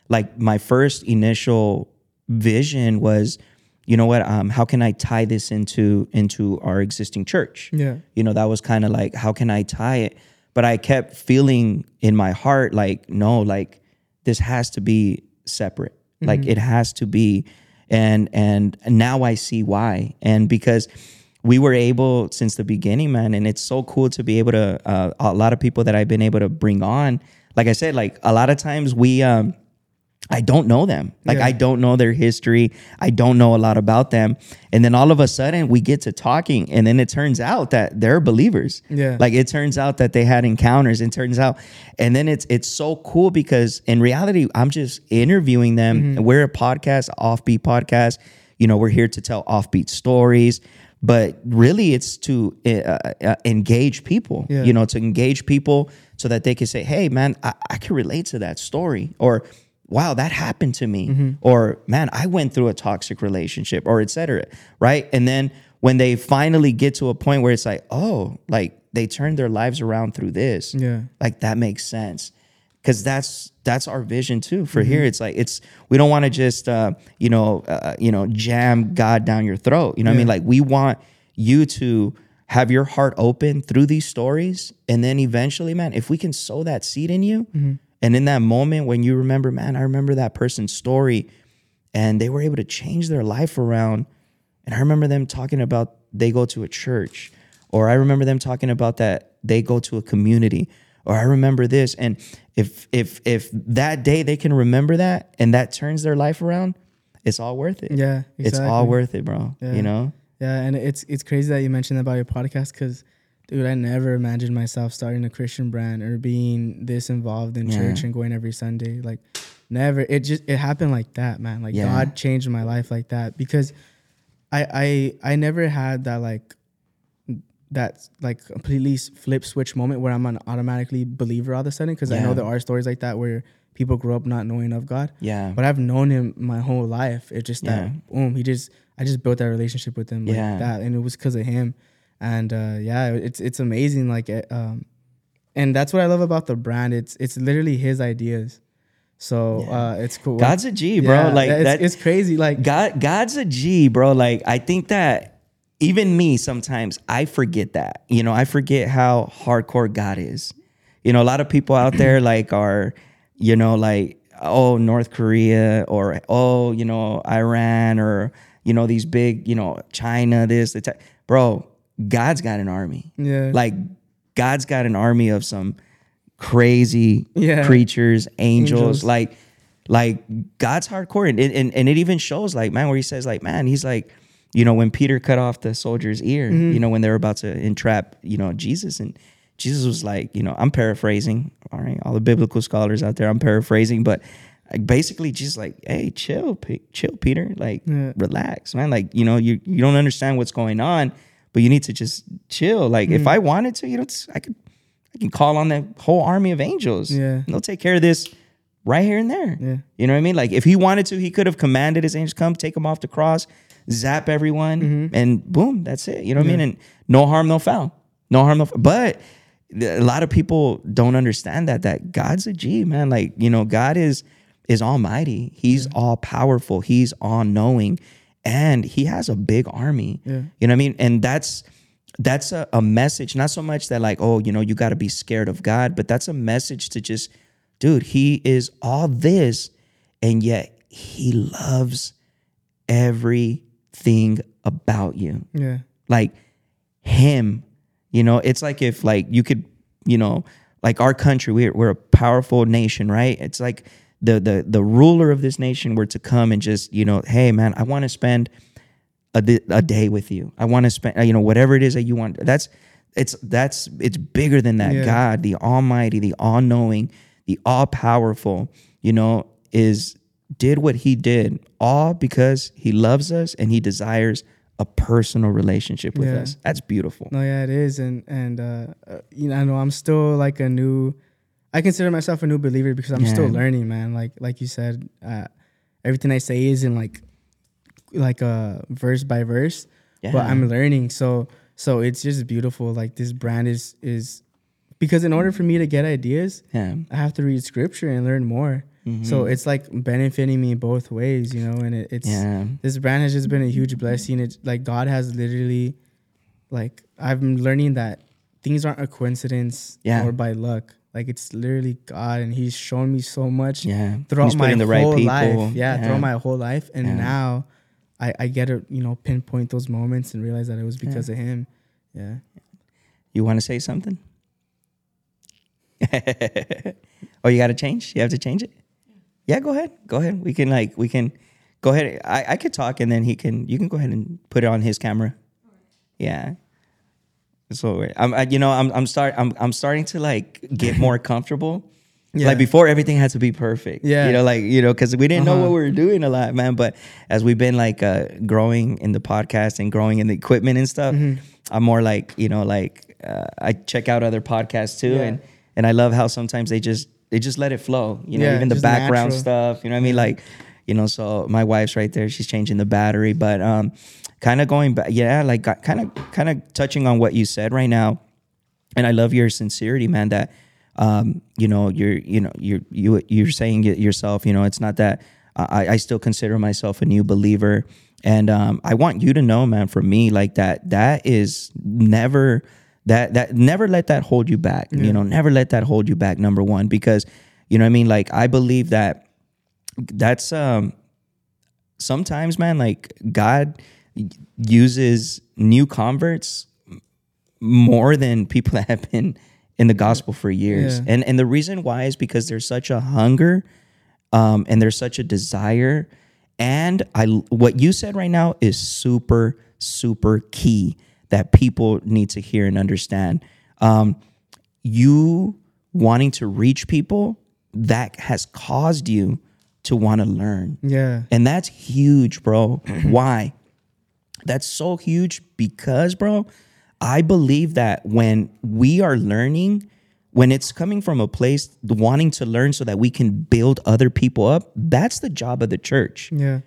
Like my first initial vision was, you know what? Um, how can I tie this into into our existing church? Yeah. You know, that was kind of like how can I tie it? But I kept feeling in my heart like no, like this has to be separate. Like it has to be, and and now I see why. And because we were able since the beginning, man, and it's so cool to be able to. Uh, a lot of people that I've been able to bring on, like I said, like a lot of times we. Um, I don't know them. Like Yeah. I don't know their history. I don't know a lot about them. And then all of a sudden we get to talking and then it turns out that they're believers. Yeah. Like it turns out that they had encounters. It turns out and then it's it's so cool because in reality I'm just interviewing them. Mm-hmm. We're a podcast, offbeat podcast. You know, we're here to tell offbeat stories but really it's to uh, uh, engage people Yeah. you know to engage people so that they can say hey man I, I can relate to that story or wow that happened to me Mm-hmm. or man i went through a toxic relationship or etc right and then when they finally get to a point where it's like oh like they turned their lives around through this Yeah. like that makes sense because that's that's our vision too for Mm-hmm. here it's like it's we don't want to just uh you know uh, you know jam god down your throat you know what i mean like we want you to have your heart open through these stories and then eventually man if we can sow that seed in you Mm-hmm. And in that moment when you remember man i remember that person's story and they were able to change their life around. And i remember them talking about they go to a church or i remember them talking about that they go to a community or i remember this. And if if if that day they can remember that and that turns their life around it's all worth it. Yeah, it's all worth it bro Yeah. you know? Yeah, and it's it's crazy that you mentioned that about your podcast because, dude, I never imagined myself starting a Christian brand or being this involved in Yeah. church and going every Sunday. Like, never. It just it happened like that, man. Like Yeah. God changed my life like that because I I I never had that like that like completely flip switch moment where I'm an automatically believer all of a sudden because I know there are stories like that where people grow up not knowing of God. yeah But I've known him my whole life. It's just Yeah. that boom, he just I just built that relationship with him like Yeah. that, and it was because of him. And uh, yeah, it's it's amazing. Like, it, um, and that's what I love about the brand. It's it's literally his ideas. So uh, it's cool. god's a g bro Yeah, like it's, that it's crazy. Like God, God's a G, bro. Like I think that even me sometimes I forget that. You know, I forget how hardcore God is. You know, a lot of people out there like are, you know, like oh North Korea or oh you know Iran or you know these big you know China this the bro. God's got an army. Yeah. Like God's got an army of some crazy Yeah. creatures, angels, Angels. like like God's hardcore and, and and it even shows like man where he says like man he's like you know when Peter cut off the soldier's ear Mm-hmm. you know when they were about to entrap you know Jesus and Jesus was like you know I'm paraphrasing all right all the biblical scholars out there I'm paraphrasing but like, basically just like hey chill chill Peter like Yeah. relax man like you know you you don't understand what's going on but you need to just chill like Mm-hmm. if I wanted to you know I could I can call on the whole army of angels Yeah. and they'll take care of this right here and there. Yeah. You know what I mean? Like if he wanted to, he could have commanded his angels come, take him off the cross, zap everyone, Mm-hmm. and boom, that's it. You know what I mean? And no harm, no foul. No harm, no foul. But a lot of people don't understand that that God's a G, man. Like, you know, God is is almighty. He's all powerful. He's all knowing. And he has a big army. Yeah. You know what I mean? And that's that's a, a message, not so much that like, oh, you know, you got to be scared of God, but that's a message to just, dude, he is all this, and yet he loves everything about you. yeah, Like him, you know, it's like if like you could, you know, like our country, we're we're a powerful nation, right? It's like the the the ruler of this nation were to come and just, you know, hey man, I want to spend a, di- a day with you. I want to spend, you know, whatever it is that you want. That's it's that's it's bigger than that. Yeah. God, the Almighty, the All Knowing, the All Powerful, you know, is did what He did all because He loves us and He desires a personal relationship with Yeah. us. That's beautiful. no, yeah, it is, and and uh, uh, you know, I know I'm still like a new. I consider myself a new believer because I'm still learning, man. Like like you said, uh, everything I say isn't like like a verse by verse, yeah. but I'm learning. So so it's just beautiful. Like this brand is is because in order for me to get ideas, Yeah. I have to read scripture and learn more. So it's like benefiting me both ways, you know. And it, it's Yeah. this brand has just been a huge blessing. It's like God has literally, like I'm learning that things aren't a coincidence Yeah. or by luck. Like it's literally God, and He's shown me so much Yeah. throughout He's my putting the right whole people. life. Yeah, Yeah. throughout my whole life, and Yeah. now I, I get to you know pinpoint those moments and realize that it was because of Him. Yeah. You want to say something? oh, you got to change? You have to change it? Yeah, go ahead. Go ahead. We can like we can go ahead. I, I could talk and then he can you can go ahead and put it on his camera. Yeah. So I'm I, you know I'm I'm start I'm I'm starting to like get more comfortable Yeah. Like before, everything had to be perfect. Yeah. you know, like you know, because we didn't know Uh-huh. what we were doing a lot, man. But as we've been like uh, growing in the podcast and growing in the equipment and stuff, Mm-hmm. I'm more like you know, like uh, I check out other podcasts too, Yeah. and and I love how sometimes they just they just let it flow. You know, Yeah, even the background natural. stuff. You know what I mean? Like, you know, so my wife's right there. She's changing the battery, but um, kind of going back. Yeah, like kind of kind of touching on what you said right now, and I love your sincerity, man. That um, you know, you're you know you're you you're saying it yourself. You know, it's not that I, I still consider myself a new believer, and um, I want you to know, man, for me, like that that is never that that never let that hold you back. You know, never let that hold you back. Number one, because you know what I mean. Like I believe that that's um sometimes, man. Like God uses new converts more than people that have been in the gospel for years. Yeah. And and the reason why is because there's such a hunger um and there's such a desire and I what you said right now is super super key that people need to hear and understand. Um you wanting to reach people that has caused you to want to learn. Yeah. And that's huge, bro. Why? That's so huge because, bro, I believe that when we are learning, when it's coming from a place wanting to learn so that we can build other people up, that's the job of the church. Yeah.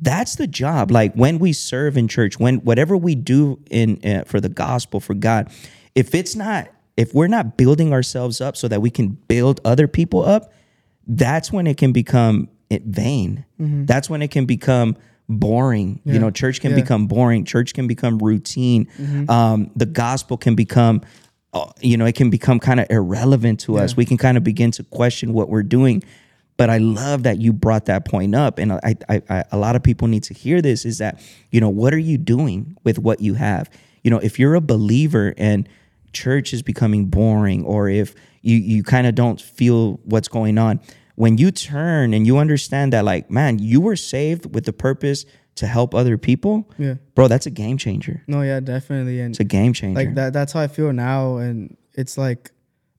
That's the job. Like when we serve in church, when whatever we do in uh, for the gospel for God, if it's not if we're not building ourselves up so that we can build other people up, that's when it can become vain. That's when it can become boring. You know, church can Yeah. become boring. Church can become routine. Um, the gospel can become, uh, you know, it can become kind of irrelevant to us. We can kind of begin to question what we're doing. But I love that you brought that point up, and I, I, I, a lot of people need to hear this. Is that you know what are you doing with what you have? You know, if you're a believer and church is becoming boring, or if you you kind of don't feel what's going on, when you turn and you understand that, like, man, you were saved with the purpose to help other people, Yeah. bro, that's a game changer. No, yeah, definitely. And It's a game changer. like that that's how I feel now. And it's like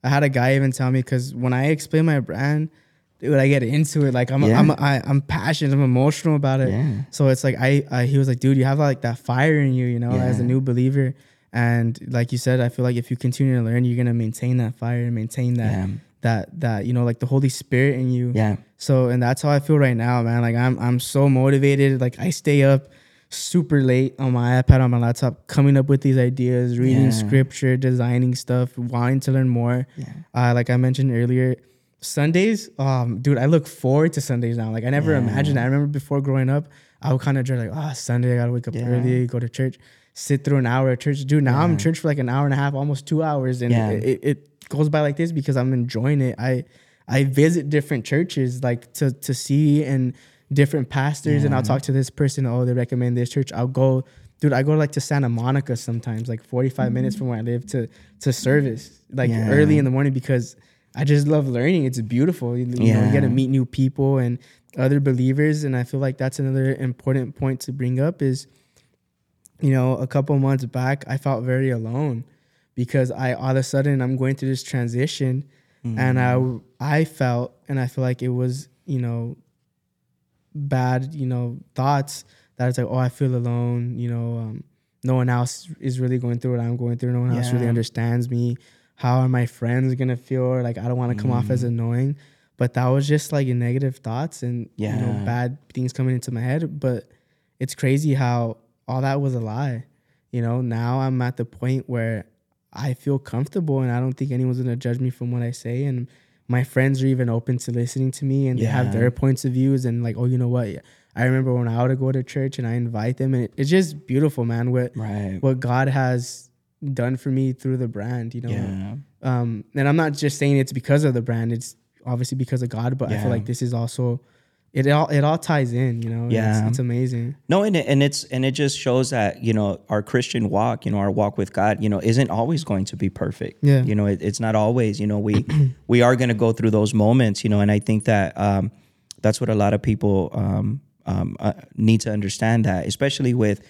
I had a guy even tell me because when I explain my brand, dude, I get into it. Like I'm Yeah. I'm I, I'm passionate, I'm emotional about it. Yeah. So it's like I, I he was like, dude, you have like that fire in you, you know, as a new believer. And like you said, I feel like if you continue to learn, you're gonna maintain that fire and maintain that Yeah. That that you know, like the Holy Spirit in you. yeah, So and that's how I feel right now, man. Like I'm I'm so motivated. Like I stay up super late on my iPad on my laptop, coming up with these ideas, reading Yeah. scripture, designing stuff, wanting to learn more. Uh, like I mentioned earlier, Sundays, um, dude, I look forward to Sundays now. Like I never imagined. I remember before growing up, I would kind of dread like, ah, Sunday, I gotta wake up Yeah. early, go to church, sit through an hour at church. Dude, now I'm in church for like an hour and a half, almost two hours, and Yeah. it, it, it goes by like this because I'm enjoying it. I I visit different churches like to to see and different pastors, and I'll talk to this person. Oh, they recommend this church. I'll go. Dude, I go like to Santa Monica sometimes, like 45 mm. minutes from where I live to to service, like Yeah. early in the morning because I just love learning. It's beautiful. You, you know, you get to meet new people and other believers, and I feel like that's another important point to bring up is, you know, a couple months back I felt very alone because I all of a sudden I'm going through this transition, and I I felt and I feel like it was you know bad you know thoughts that it's like oh I feel alone you know um, no one else is really going through what I'm going through. No one else really understands me. How are my friends gonna feel? Like I don't want to come off as annoying. But that was just like negative thoughts and you know Yeah. bad things coming into my head. But it's crazy how all that was a lie. You know now I'm at the point where I feel comfortable and I don't think anyone's gonna judge me from what I say and my friends are even open to listening to me and they have their points of views and like oh you know what? I remember when I would go to church and I invite them and it, it's just beautiful man what right. what God has done for me through the brand you know? Yeah, um and I'm not just saying it's because of the brand it's obviously because of God but I feel like this is also it all it all ties in you know Yeah. it's, it's amazing No, and it, and it's and it just shows that you know our Christian walk, you know, our walk with God, you know, isn't always going to be perfect. Yeah. you know, it, it's not always. You know, we we are going to go through those moments, you know, and I think that um, that's what a lot of people um, um, uh, need to understand that, especially with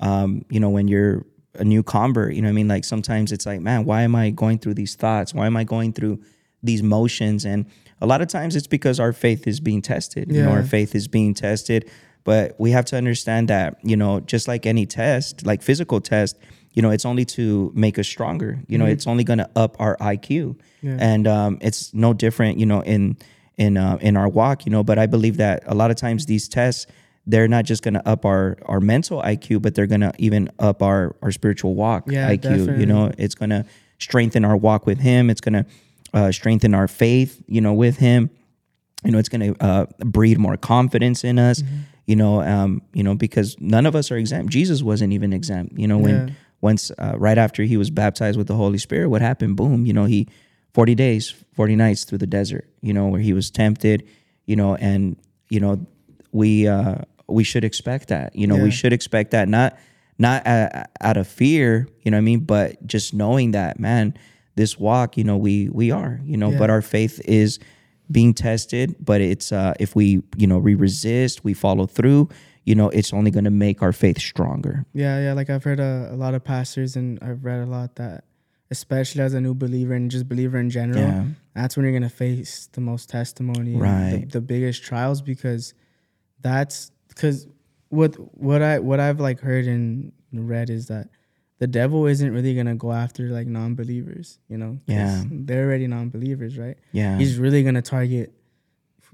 um, you know when you're a new convert. You know, what I mean, like sometimes it's like, man, why am I going through these thoughts? Why am I going through these motions and a lot of times it's because our faith is being tested you know our faith is being tested. But we have to understand that you know just like any test like physical test you know it's only to make us stronger. You know it's only going to up our iq Yeah. and um, it's no different you know in in uh, in our walk you know but i believe that a lot of times these tests they're not just going to up our our mental iq but they're going to even up our our spiritual walk Yeah, iq you know. it's going to strengthen our walk with him. It's going to uh, strengthen our faith you know with him. You know it's going to uh, breed more confidence in us Mm-hmm. you know um, you know because none of us are exempt. Jesus wasn't even exempt you know when Yeah. once uh, right after he was baptized with the holy spirit what happened? Boom you know he 40 days 40 nights through the desert you know where he was tempted you know and you know we uh we should expect that you know we should expect that. Not not uh, out of fear you know what i mean? But just knowing that man this walk you know we we are you know Yeah. but our faith is being tested but it's uh if we you know we resist we follow through you know it's only going to make our faith stronger Yeah, yeah. Like I've heard a, a lot of pastors and I've read a lot that, especially as a new believer and just believer in general, Yeah. that's when you're gonna face the most testimony, Right. The, the biggest trials because that's because what what I what I've like heard and read is that the devil isn't really gonna go after like non-believers, you know? Yeah. they're already non-believers, right? yeah He's really gonna target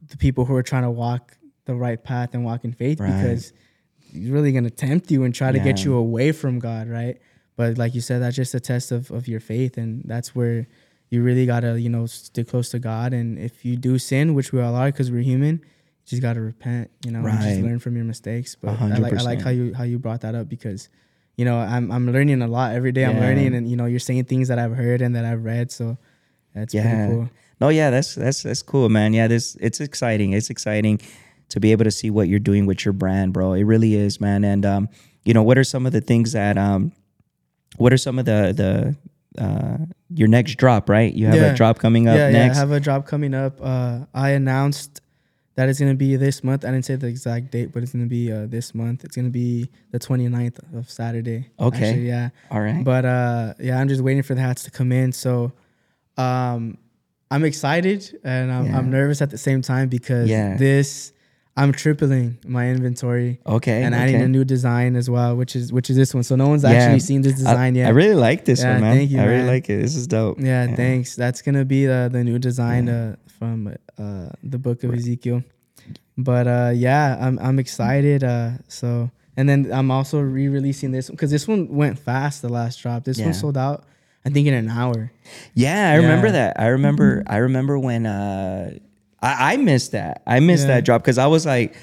the people who are trying to walk the right path and walk in faith Right. because he's really gonna tempt you and try to get you away from God, right? But like you said, that's just a test of, of your faith, and that's where you really gotta, you know, stick close to God. And if you do sin, which we all are, because we're human, you just gotta repent, you know, and just learn from your mistakes. But I like I like how you how you brought that up because, you know, I'm I'm learning a lot every day. I'm learning, and you know, you're saying things that I've heard and that I've read, so that's Yeah. pretty cool. No, yeah, that's that's that's cool, man. Yeah, this it's exciting. It's exciting to be able to see what you're doing with your brand, bro. It really is, man. And um, you know, what are some of the things that um, what are some of the the uh, your next drop? Right, you have Yeah. a drop coming up yeah, next. Yeah, I have a drop coming up. Uh, I announced that it's gonna be this month. I didn't say the exact date, but it's gonna be uh, this month. It's gonna be the 29th of Saturday. Okay. Actually, yeah. All right. But uh, yeah, I'm just waiting for the hats to come in. So, um, I'm excited and I'm, I'm nervous at the same time because Yeah. this I'm tripling my inventory. okay, And okay. adding a new design as well, which is which is this one. So no one's Yeah. actually seen this I- design yet. I really like this Yeah, one, man. thank you, I really like it. This is dope. Yeah, thanks. That's gonna be the the new design uh, from uh, the book of Ezekiel. But uh, yeah, I'm I'm excited. Uh, so and then I'm also re-releasing this because this one went fast. The last drop. This Yeah. one sold out. I think in an hour. Yeah, I remember that. I remember. I remember when uh, I, I missed that. I missed Yeah. that drop because I was like,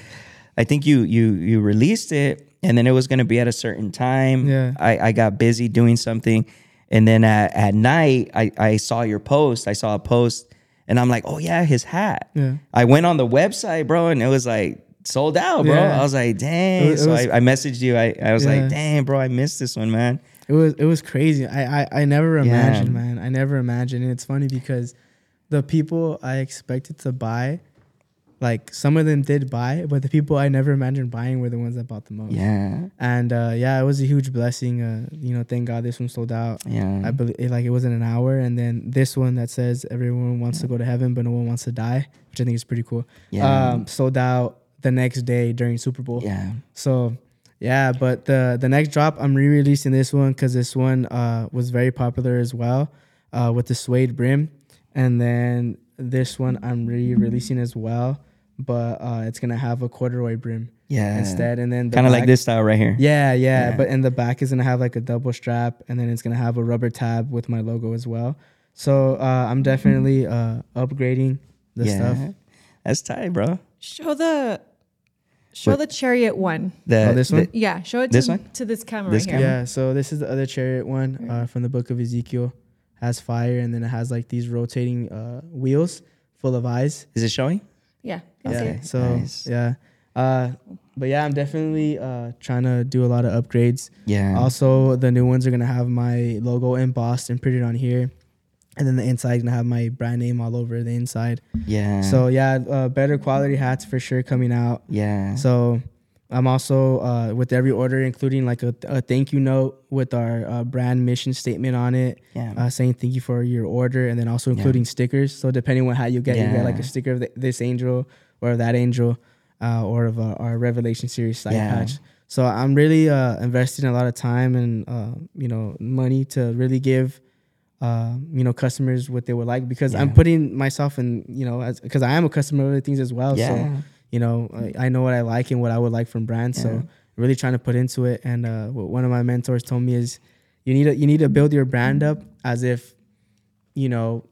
I think you you you released it, and then it was gonna be at a certain time. Yeah. I, I got busy doing something, and then at, at night I I saw your post. I saw a post, and I'm like, oh yeah, his hat. Yeah. I went on the website, bro, and it was like sold out, bro. Yeah. I was like, dang. It was- it so was- I, I messaged you. I, I was Yeah. like, dang, bro, I missed this one, man. It was it was crazy. I I, I never imagined, man. I never imagined. And it's funny because the people I expected to buy, like some of them did buy, but the people I never imagined buying were the ones that bought the most. Yeah. And uh, yeah, it was a huge blessing. Uh, you know, thank God this one sold out. Yeah. I believe like it was in an hour, and then this one that says everyone wants to go to heaven, but no one wants to die, which I think is pretty cool. Yeah. Um, sold out the next day during Super Bowl. yeah. So yeah, but the the next drop, I'm re-releasing this one because this one uh, was very popular as well uh, with the suede brim, and then this one I'm re-releasing as well, but uh, it's gonna have a corduroy brim Yeah. instead, and then the Kind of like this style right here. Yeah, yeah, Yeah. but in the back is gonna have like a double strap, and then it's gonna have a rubber tab with my logo as well. So uh, I'm definitely uh, upgrading the yeah. stuff. That's tight, bro. Show the show What? the chariot one. The, Oh, this the- one? Yeah, show it This to, one? to this camera This right here. Yeah, so this is the other chariot one uh, from the book of Ezekiel. Has fire and then it has like these rotating uh, wheels full of eyes. is it showing? Yeah. you Yeah. So nice. yeah, uh, but yeah, I'm definitely uh, trying to do a lot of upgrades. Yeah. Also, the new ones are gonna have my logo embossed and printed on here, and then the inside gonna have my brand name all over the inside. yeah. So yeah, uh, better quality hats for sure coming out. yeah. So I'm also uh, with every order, including like a, a thank you note with our uh, brand mission statement on it, Yeah. uh, saying thank you for your order, and then also including stickers. So depending on how you get, you get like a sticker of th- this angel or that angel, uh, or of uh, our Revelation series side Yeah. patch. So I'm really uh, investing a lot of time and uh, you know money to really give uh, you know customers what they would like because I'm putting myself in you know because I am a customer of other things as well. Yeah. So you know I, I know what I like and what I would like from brands. Yeah. So really trying to put into it. And uh, what one of my mentors told me is you need to you need to build your brand up as if you know,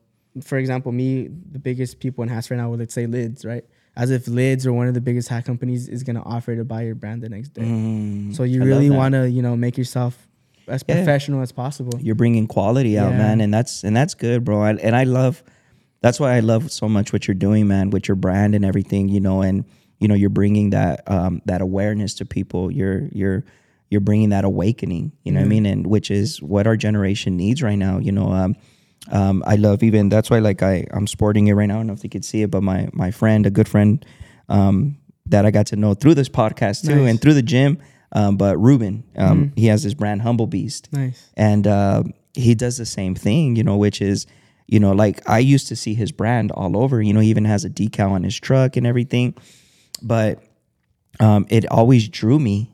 for example, me the biggest people in hats right now would let's say lids right. As if Lids or one of the biggest hat companies is gonna offer to buy your brand the next day. Mm, So you I really want to, you know, make yourself as Yeah. professional as possible. you're bringing quality out, Yeah. man, and that's and that's good, bro. I, and I love that's why I love so much what you're doing, man, with your brand and everything, you know, and you know you're bringing that um, that awareness to people. You're you're you're bringing that awakening, you know what I mean, and which is what our generation needs right now. You know, um, um, I love even that's why like I I'm sporting it right now. I don't know if you could see it, but my my friend, a good friend, um, that I got to know through this podcast too, Nice. and through the gym. Um, but Ruben, um, he has this brand Humble Beast Nice. and uh, he does the same thing you know which is you know like i used to see his brand all over you know he even has a decal on his truck and everything. But um, it always drew me.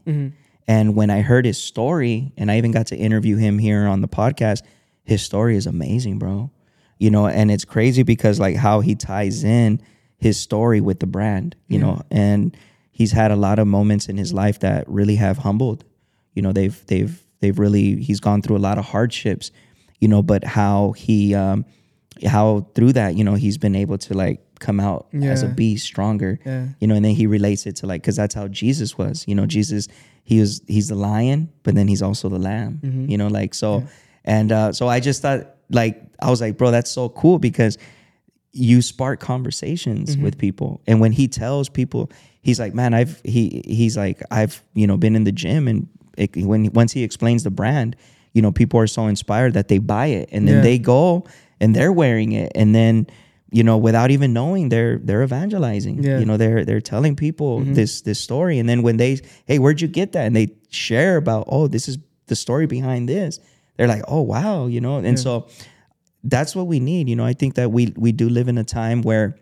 And when i heard his story and i even got to interview him here on the podcast his story is amazing bro. You know and it's crazy because like how he ties in his story with the brand you know? And he's had a lot of moments in his life that really have humbled. You know they've they've they've really he's gone through a lot of hardships you know but how he um how through that you know he's been able to like come out as a Yeah. beast stronger Yeah. you know and then he relates it to like because that's how jesus was you know jesus he was he's the lion but then he's also the lamb Mm-hmm. you know like so and uh so i just thought like i was like bro that's so cool because you spark conversations Mm-hmm. with people and when he tells people he's like man i've he he's like i've you know been in the gym and it, when once he explains the brand you know people are so inspired that they buy it and then Yeah. they go and they're wearing it. And then you know without even knowing they're they're evangelizing. Yeah. you know they're they're telling people this this story. And then when they hey where'd you get that? And they share about oh this is the story behind this. They're like oh wow you know? And so that's what we need. You know i think that we we do live in a time where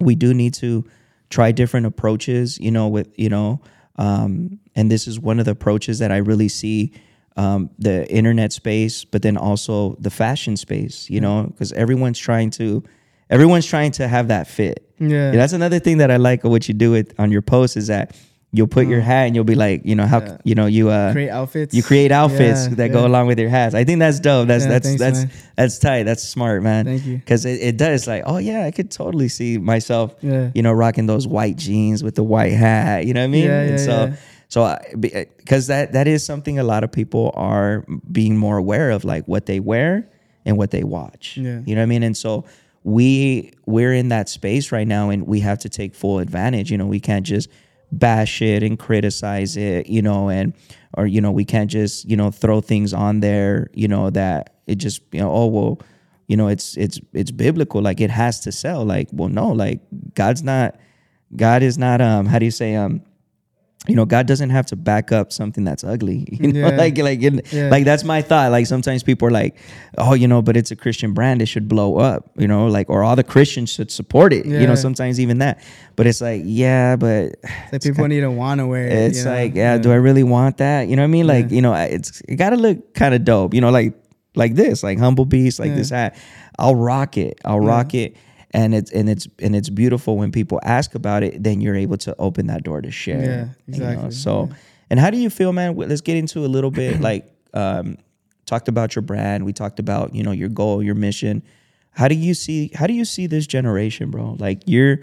we do need to try different approaches you know with you know um and this is one of the approaches that i really see um the internet space but then also the fashion space you know because everyone's trying to everyone's trying to have that fit Yeah. that's another thing that i like of what you do with on your posts is that you'll put your hat and you'll be like you know how Yeah. you know you uh Create outfits. you create outfits Yeah, that go along with your hats. I think that's dope. That's Yeah, that's thanks, that's man. that's tight. That's smart, man. Thank you. Because it, it does like, oh yeah, I could totally see myself, Yeah. you know, rocking those white jeans with the white hat. You know what I mean? Yeah, and yeah, so because that that is something a lot of people are being more aware of, like what they wear and what they watch. Yeah. You know what I mean? And so we we're in that space right now and we have to take full advantage. You know, we can't just bash it and criticize it, you know, and or you know, we can't just, you know, throw things on there, you know, that it just, you know, oh well, you know, it's it's it's biblical, like it has to sell. Like, well, no, like God's not God is not um how do you say um you know, God doesn't have to back up something that's ugly. You know, Yeah. like like it, Yeah. like that's my thought. Like sometimes people are like, oh, you know, but it's a Christian brand, it should blow up. You know, like or all the Christians should support it. yeah. You know, sometimes even that. But it's like, yeah, but That people need to want to wear it. it's you know? like, yeah, do I really want that? You know what I mean? Like, you know, it's it gotta look kind of dope. You know, like like this, like humble beast, like this hat. I'll rock it. I'll rock it. And it's and it's and it's beautiful when people ask about it. Then you're able to open that door to share. Yeah, you know? exactly. So, and how do you feel, man? Let's get into a little bit. like, um, talked about your brand. We talked about you know your goal, your mission. How do you see? How do you see this generation, bro? Like you're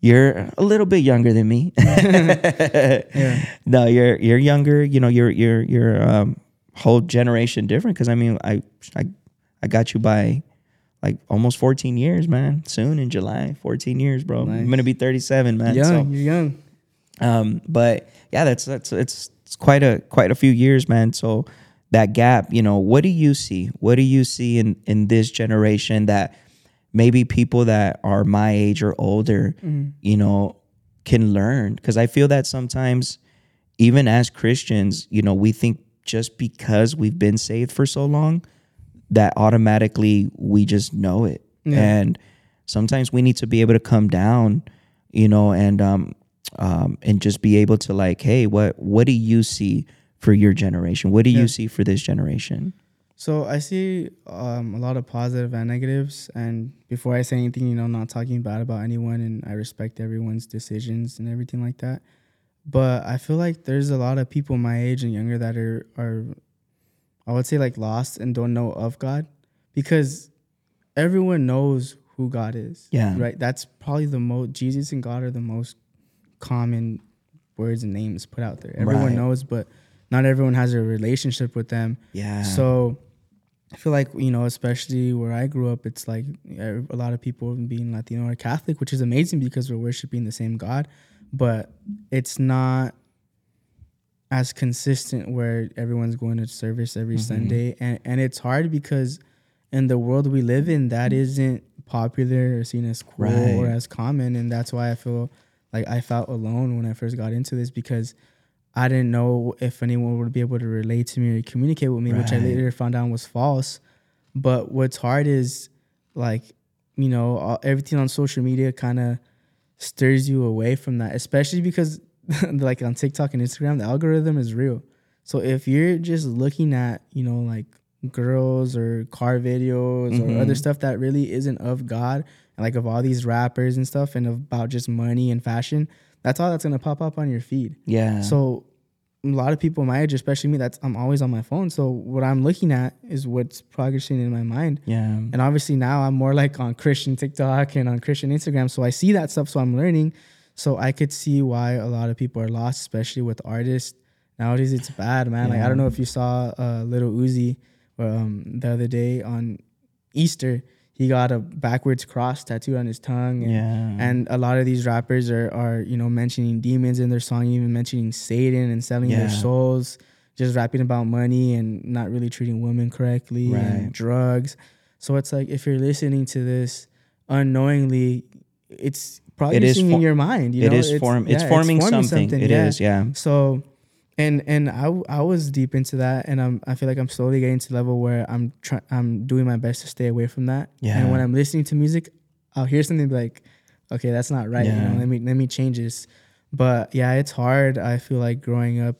you're a little bit younger than me. No, you're you're younger. You know, you're you're you're um, whole generation different. Because I mean, I I I got you by like almost 14 years, man. Soon in July, 14 years, bro. I'm gonna be 37, man. young. So, You're young. um, but yeah, that's that's it's it's quite a quite a few years, man. So that gap, you know, what do you see? What do you see in in this generation that maybe people that are my age or older, you know, can learn because I feel that sometimes even as Christians, you know, we think just because we've been saved for so long that automatically we just know it. And sometimes we need to be able to come down, you know, and um um and just be able to like, hey, what what do you see for your generation? What do you see for this generation? So I see um, a lot of positive and negatives. And before I say anything, you know, I'm not talking bad about anyone, and I respect everyone's decisions and everything like that. But I feel like there's a lot of people my age and younger that are are, I would say like lost and don't know of God, because everyone knows who God is. Yeah. Right. That's probably the most Jesus and God are the most common words and names put out there. Everyone Right. knows, but not everyone has a relationship with them. Yeah. So I feel like you know, especially where I grew up, it's like uh, a lot of people being Latino or Catholic, which is amazing because we're worshiping the same God, but it's not as consistent where everyone's going to service every Mm-hmm. Sunday, and and it's hard because in the world we live in, that isn't popular or seen as cool or as common, and that's why I feel like I felt alone when I first got into this because I didn't know if anyone would be able to relate to me or communicate with me, which I later found out was false. But what's hard is like, you know, all, everything on social media kind of stirs you away from that, especially because like on TikTok and Instagram, the algorithm is real. So if you're just looking at, you know, like girls or car videos or other mm-hmm. stuff that really isn't of God, and like of all these rappers and stuff and about just money and fashion, that's all that's gonna pop up on your feed. yeah. So a lot of people my age, especially me, that's I'm always on my phone. So what I'm looking at is what's progressing in my mind. yeah. And obviously now I'm more like on Christian TikTok and on Christian Instagram. So I see that stuff. So I'm learning. So I could see why a lot of people are lost, especially with artists. Nowadays it's bad, man. Like I don't know if you saw uh, Lil Uzi um, the other day on Easter. He got a backwards cross tattooed on his tongue. And, Yeah. and a lot of these rappers are, are, you know, mentioning demons in their song, even mentioning Satan and selling Yeah. their souls, just rapping about money and not really treating women correctly Right. and drugs. So it's like if you're listening to this unknowingly, it's It is in your mind. You it know? is form. It's yeah, forming, something. It is. Yeah. So, and and I I was deep into that, and I'm I feel like I'm slowly getting to the level where I'm trying I'm doing my best to stay away from that. Yeah. And when I'm listening to music, I'll hear something like, okay, that's not right. Yeah. You know, let me let me change this. But yeah, it's hard. I feel like growing up,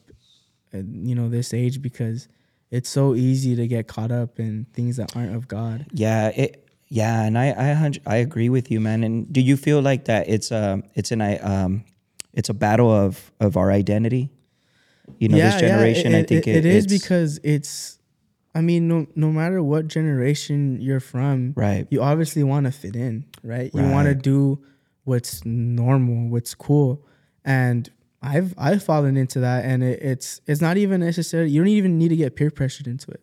at, you know, this age because it's so easy to get caught up in things that aren't of God. Yeah, it. Yeah, and I I I agree with you, man. And do you feel like that it's a it's an I um it's a battle of of our identity? You know, this generation. I think it is it's- because it's. I mean, no no matter what generation you're from, Right. You obviously want to fit in, right? You want to do what's normal, what's cool, and I've I've fallen into that, and it, it's it's not even necessary. You don't even need to get peer pressured into it.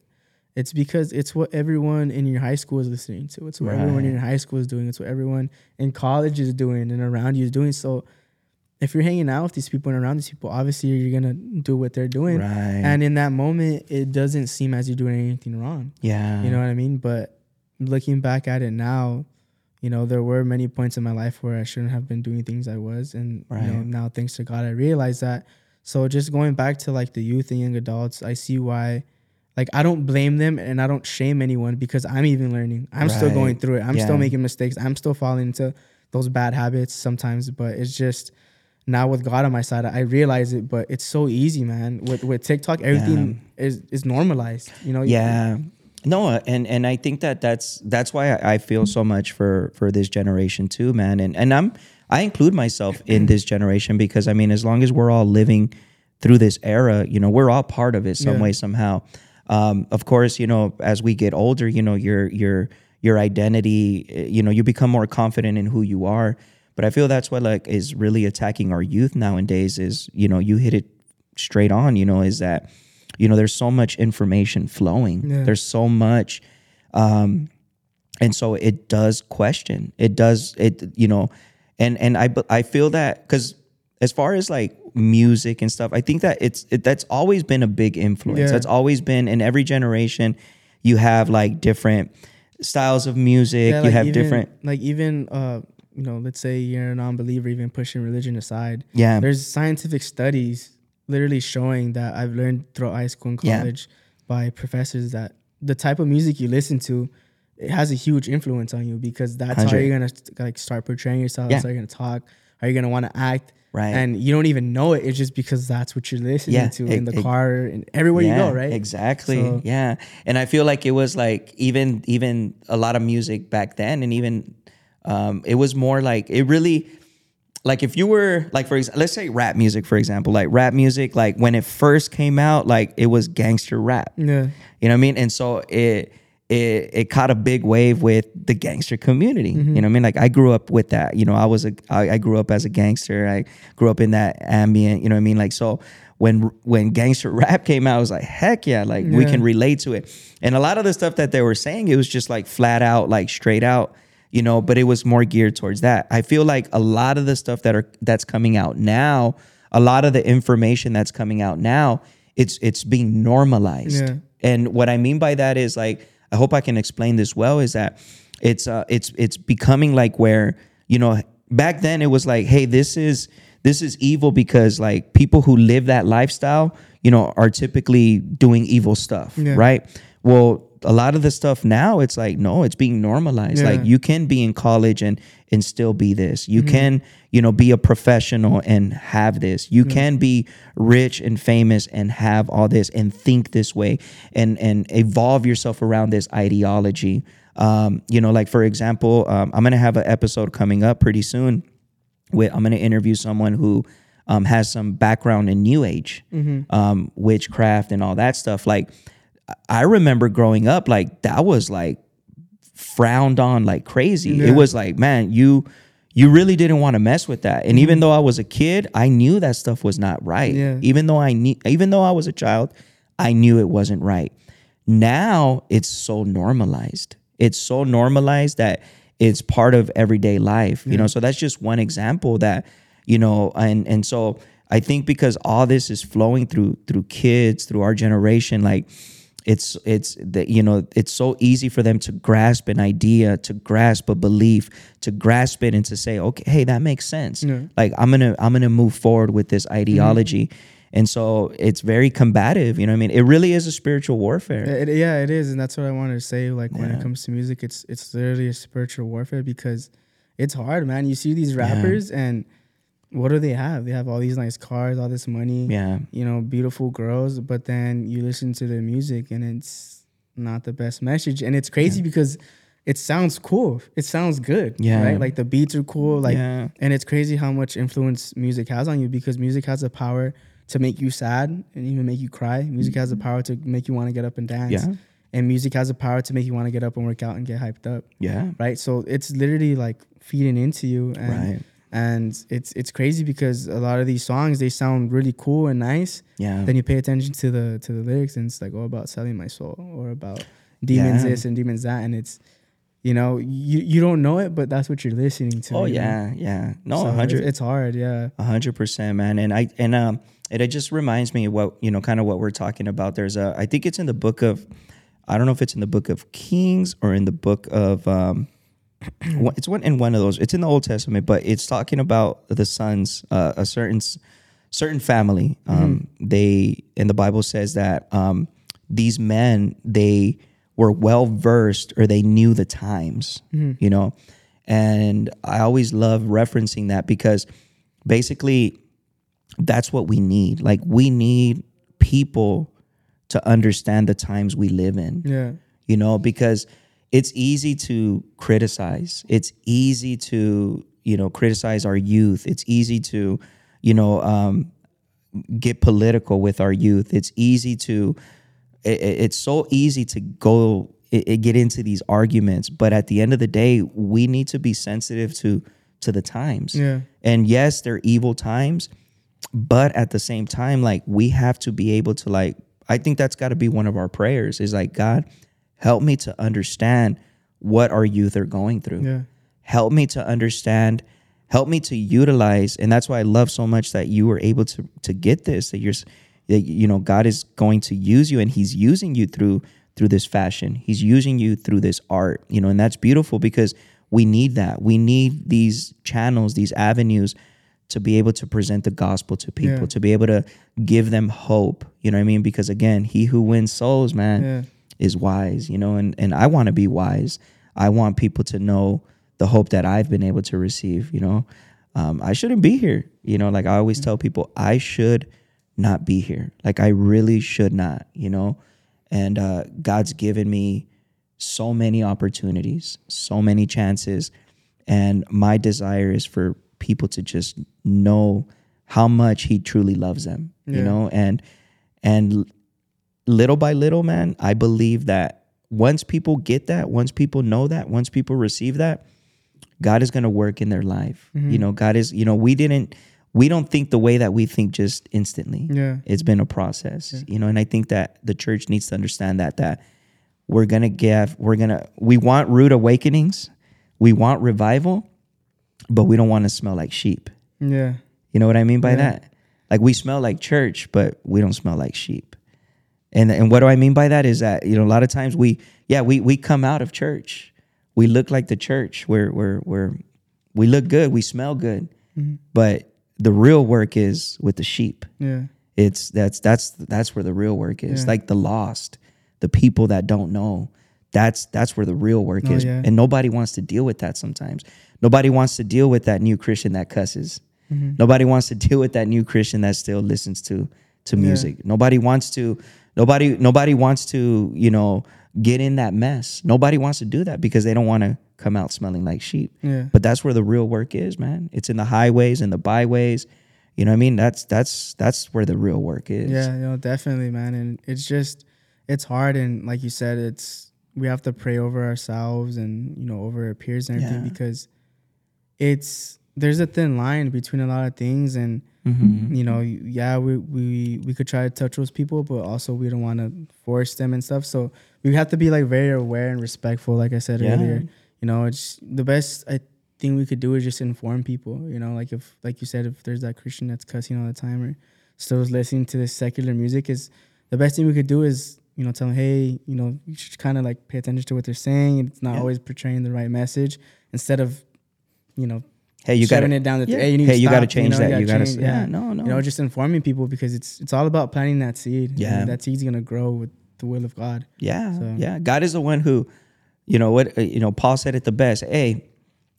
It's because it's what everyone in your high school is listening to. It's what everyone in your high school is doing. It's what everyone in college is doing and around you is doing. So if you're hanging out with these people and around these people, obviously you're gonna do what they're doing. Right. And in that moment, it doesn't seem as you're doing anything wrong. yeah, You know what I mean? But looking back at it now, you know, there were many points in my life where I shouldn't have been doing things I was. And you know, now thanks to God I realized that. So just going back to like the youth and young adults, I see why like I don't blame them and I don't shame anyone because I'm even learning. I'm still going through it. I'm still making mistakes. I'm still falling into those bad habits sometimes, but it's just now with God on my side, I realize it, but it's so easy, man. With with TikTok, everything is is normalized. You know, yeah no and and i think that that's that's why I, I feel so much for for this generation too man and and i'm i include myself in this generation because i mean as long as we're all living through this era you know we're all part of it some Yeah. way somehow um of course you know as we get older you know your your your identity eh, you know you become more confident in who you are. But i feel that's what like is really attacking our youth nowadays is you know you hit it straight on you know is that you know there's so much information flowing. Yeah. there's so much um and so it does question. It does it you know and and i i feel that because as far as like music and stuff i think that it's it, that's always been a big influence Yeah. that's always been in every generation you have like different styles of music Yeah, you like have even- different like even uh you know, let's say you're a non-believer, even pushing religion aside. Yeah. There's scientific studies literally showing that I've learned throughout high school and Yeah. college by professors that the type of music you listen to it has a huge influence on you because that's how you're gonna like start portraying yourself. Yeah. That's how you're gonna talk. How you're gonna want to act. Right. And you don't even know it. It's just because that's what you're listening Yeah, to e- in the e- car and everywhere you go, right? Exactly. So- yeah. And I feel like it was like even even a lot of music back then, and even um, it was more like it really like if you were like for example, let's say rap music for example, like rap music, like when it first came out, like it was gangster rap. Yeah. You know what I mean? And so it it it caught a big wave with the gangster community. You mm-hmm. know what I mean? Like I grew up with that. You know, I was a I, I grew up as a gangster. I grew up in that ambient. You know what I mean? Like so when when gangster rap came out, I was like, heck yeah! Like we can relate to it. And a lot of the stuff that they were saying, it was just like flat out, like straight out. You know, but it was more geared towards that. I feel like a lot of the stuff that are that's coming out now, a lot of the information that's coming out now, it's it's being normalized. Yeah. And what I mean by that is like I hope I can explain this well is that it's uh it's it's becoming like where you know back then it was like hey this is this is evil because like people who live that lifestyle you know are typically doing evil stuff Yeah. right well a lot of the stuff now it's like no it's being normalized. Yeah. like you can be in college and and still be this. You Mm-hmm. can you know be a professional and have this. You can be rich and famous and have all this and think this way and and evolve yourself around this ideology. Um you know like for example um, i'm gonna have an episode coming up pretty soon with i'm gonna interview someone who um, has some background in new age um, witchcraft and all that stuff. Like i remember growing up like that was like frowned on like crazy. Yeah. It was like, man, you you really didn't want to mess with that. And even mm-hmm. though I was a kid, I knew that stuff was not right. Yeah. Even though I knew even though I was a child, I knew it wasn't right. Now it's so normalized. It's so normalized that it's part of everyday life. You know, so that's just one example that, you know, and and so I think because all this is flowing through through kids, through our generation, like it's it's the, you know it's so easy for them to grasp an idea to grasp a belief to grasp it and to say okay hey that makes sense. Like i'm gonna i'm gonna move forward with this mm-hmm. ideology. And so it's very combative you know what i mean? It really is a spiritual warfare. It, yeah, it is, and that's what I wanted to say. Like when it comes to music, it's it's literally a spiritual warfare because it's hard, man. You see these rappers, and what do they have? They have all these nice cars, all this money, yeah you know, beautiful girls. But then you listen to their music, and it's not the best message. And it's crazy because it sounds cool. It sounds good. Yeah. right. Like the beats are cool. Like, Yeah. and it's crazy how much influence music has on you because music has the power to make you sad and even make you cry. Music has the power to make you want to get up and dance. Yeah. And music has the power to make you want to get up and work out and get hyped up. yeah Right. So it's literally like feeding into you. And, Right. And it's it's crazy because a lot of these songs they sound really cool and nice. yeah Then you pay attention to the to the lyrics and it's like, oh, about selling my soul or about demons Yeah. this and demons that, and it's you know you you don't know it, but that's what you're listening to. oh know? yeah yeah no So 100 It's, it's hard, yeah. A hundred percent, man. And I and um it, it just reminds me what you know, kind of what we're talking about. There's a I think it's in the book of I don't know if it's in the book of Kings or in the book of um it's one in one of those. It's in the Old Testament, but it's talking about the sons, uh, a certain certain family. Um, They and the Bible says that um, these men they were well versed or they knew the times. You know, and I always love referencing that because basically that's what we need. Like we need people to understand the times we live in Yeah. you know, because it's easy to criticize. It's easy to, you know, criticize our youth. It's easy to, you know, um, get political with our youth. It's easy to, it, it- it's so easy to go it, it get into these arguments. But at the end of the day, we need to be sensitive to to the times. Yeah. And yes, they're evil times, but at the same time, like we have to be able to like. I think that's got to be one of our prayers. Is like God, help me to understand what our youth are going through Yeah. help me to understand help me to utilize and that's why i love so much that you were able to to get this that you're that you know god is going to use you and he's using you through through this fashion he's using you through this art you know and that's beautiful because we need that. We need these channels, these avenues to be able to present the gospel to people, Yeah. to be able to give them hope. You know what I mean? Because again, he who wins souls, man, Yeah. Is wise, you know, and, and I want to be wise. I want people to know the hope that I've been able to receive, you know. Um, I shouldn't be here. You know, like I always tell people, I should not be here. Like I really should not, you know. And uh, God's given me so many opportunities, so many chances. And my desire is for people to just know how much he truly loves them, you know, and and little by little, man, I believe that once people get that, once people know that, once people receive that, God is going to work in their life. Mm-hmm. You know, God is, you know, we didn't, we don't think the way that we think just instantly. Yeah. It's been a process, you know, and I think that the church needs to understand that, that we're going to give, we're going to, we want rude awakenings, we want revival, but we don't want to smell like sheep. Yeah. You know what I mean by Yeah. that? Like we smell like church, but we don't smell like sheep. And and what do I mean by that is that you know a lot of times we yeah we we come out of church, we look like the church, we're we're we're we look good, we smell good, but the real work is with the sheep. Yeah. It's that's that's that's where the real work is. Yeah. Like the lost, the people that don't know. That's that's where the real work Oh, is. yeah. And nobody wants to deal with that sometimes. Nobody wants to deal with that new Christian that cusses. Mm-hmm. Nobody wants to deal with that new Christian that still listens to to music. Nobody wants to nobody nobody wants to, you know, get in that mess. Nobody wants to do that because they don't want to come out smelling like sheep. Yeah. But that's where the real work is, man. It's in the highways and the byways. You know what I mean? That's that's that's where the real work is. Yeah, you know, definitely, man. And it's just, it's hard. And like you said, it's, we have to pray over ourselves and, you know, over our peers and everything Yeah. because it's, there's a thin line between a lot of things. And, Mm-hmm. you know, yeah, we, we, we could try to touch those people, but also we don't want to force them and stuff. So we have to be like very aware and respectful, like I said Yeah. earlier. You know, it's the best I thing we could do is just inform people. You know, like if, like you said, if there's that Christian that's cussing all the time or still is listening to this secular music, is the best thing we could do is you know tell them, hey, you know, you should kind of like pay attention to what they're saying. It's not Yeah. always portraying the right message. Instead of, you know, Hey, you got to it down the yeah. hey, you need Hey, to you gotta stop, change know, that. You gotta change- s- yeah, no, no. You know, just informing people because it's it's all about planting that seed. and Yeah. that seed's gonna grow with the will of God. Yeah, So- yeah. God is the one who, you know what? uh, You know, Paul said it the best. Hey,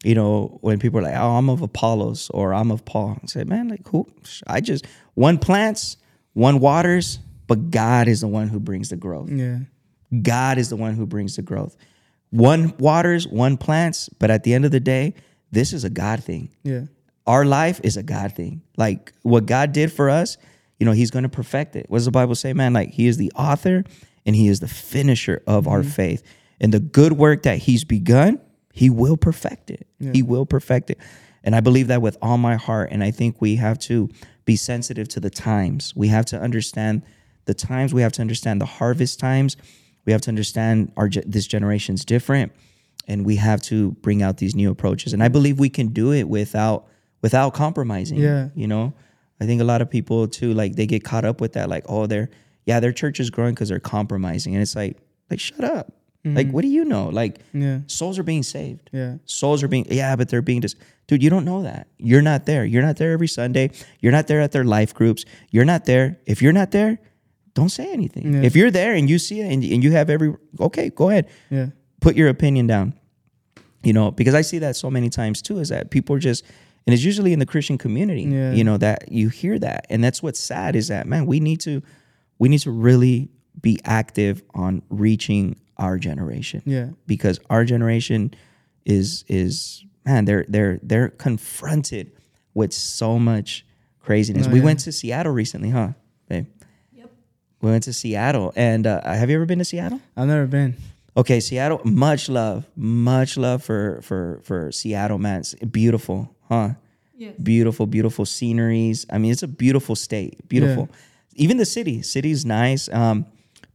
you know, when people are like, "Oh, I'm of Apollos" or "I'm of Paul," I say, "Man, like who? I just one plants, one waters, but God is the one who brings the growth. Yeah, God is the one who brings the growth. One waters, one plants, but at the end of the day, this is a God thing. yeah, Our life is a God thing. Like what God did for us, you know, He's going to perfect it. What does the Bible say, man? Like He is the author and He is the finisher of our mm-hmm. faith. And the good work that He's begun, He will perfect it. He will perfect it. And I believe that with all my heart. And I think we have to be sensitive to the times. We have to understand the times. We have to understand the harvest times. We have to understand our this generation's different and we have to bring out these new approaches. And i believe we can do it without without compromising Yeah. you know? I think a lot of people too like they get caught up with that like oh they're yeah their church is growing because they're compromising. And it's like like shut up. Mm-hmm. Like what do you know? Like yeah, souls are being saved. Yeah, souls are being yeah but they're being just dude you don't know that. You're not there. You're not there every sunday. You're not there at their life groups. You're not there. If you're not there don't say anything. Yeah. if you're there and you see it and, and you have every okay go ahead. Yeah, put your opinion down you know because i see that so many times too is that people are just and it's usually in the christian community Yeah. you know that you hear that. And that's what's sad is that man we need to we need to really be active on reaching our generation. Yeah, because our generation is is man they're they're they're confronted with so much craziness. Oh, we yeah. went to seattle recently huh babe? Yep. We went to seattle and uh, have you ever been to seattle? I've never been. Okay, Seattle. Much love, much love for for for Seattle, man. It's beautiful, huh? Yes. Beautiful, beautiful sceneries. I mean, it's a beautiful state. Beautiful. Even the city, city's nice. Um,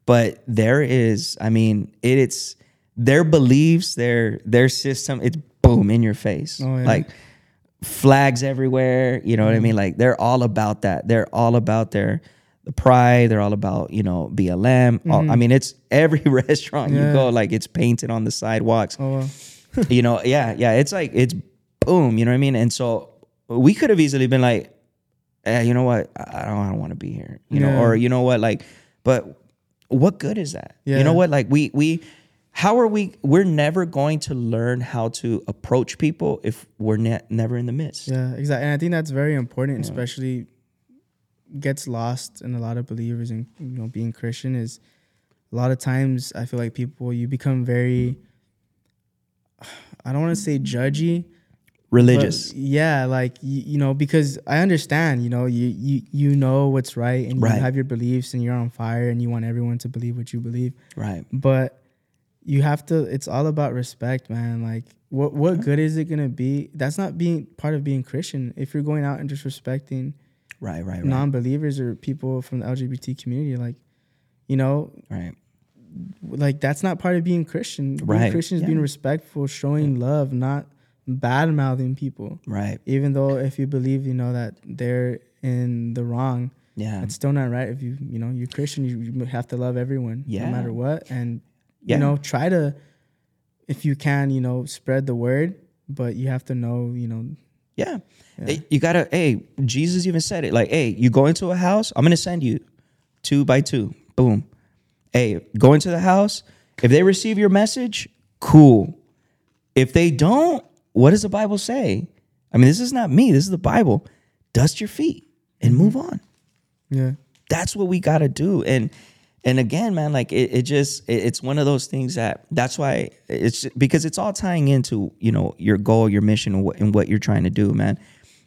but there is, I mean, it, it's their beliefs, their their system. It's boom in your face, Oh, yeah. like flags everywhere. You know what I mean? Like they're all about that. They're all about their the pride. They're all about you know BLM. All- I mean, it's every restaurant you go, like it's painted on the sidewalks. Oh well, you know, yeah, yeah. It's like it's boom. You know what I mean? And so we could have easily been like, eh, you know what? I don't, I don't want to be here. You know, or you know what? Like, but what good is that? You know what? Like we we. How are we? We're never going to learn how to approach people if we're ne- never in the midst. Yeah, exactly. And I think that's very important, especially gets lost in a lot of believers and you know being Christian is a lot of times I feel like people you become very I don't want to say judgy, Religious, yeah, like you, you know because I understand, you know, you you you know what's right and Right. you have your beliefs and you're on fire and you want everyone to believe what you believe. Right? but you have to it's all about respect man. Like what what good is it gonna be? That's not being part of being christian. If you're going out and disrespecting Right, right, right, non-believers or people from the lgbt community like you know right. like that's not part of being christian being Right, christian is yeah. being respectful showing love not bad mouthing people Right. even though if you believe you know that they're in the wrong Yeah. it's still not right if you you know you're christian you, you have to love everyone Yeah. no matter what and Yeah. you know try to if you can you know spread the word but you have to know you know Yeah. Hey, You gotta, hey, Jesus even said it. Like, hey, you go into a house, I'm gonna send you two by two. Boom. Hey, go into the house. If they receive your message, cool. If they don't, what does the Bible say? I mean, this is not me, this is the Bible. Dust your feet and move on. yeah that's what we got to do and and again man like it, it just it- it's one of those things that that's why it's because it's all tying into you know your goal your mission and what, and what you're trying to do man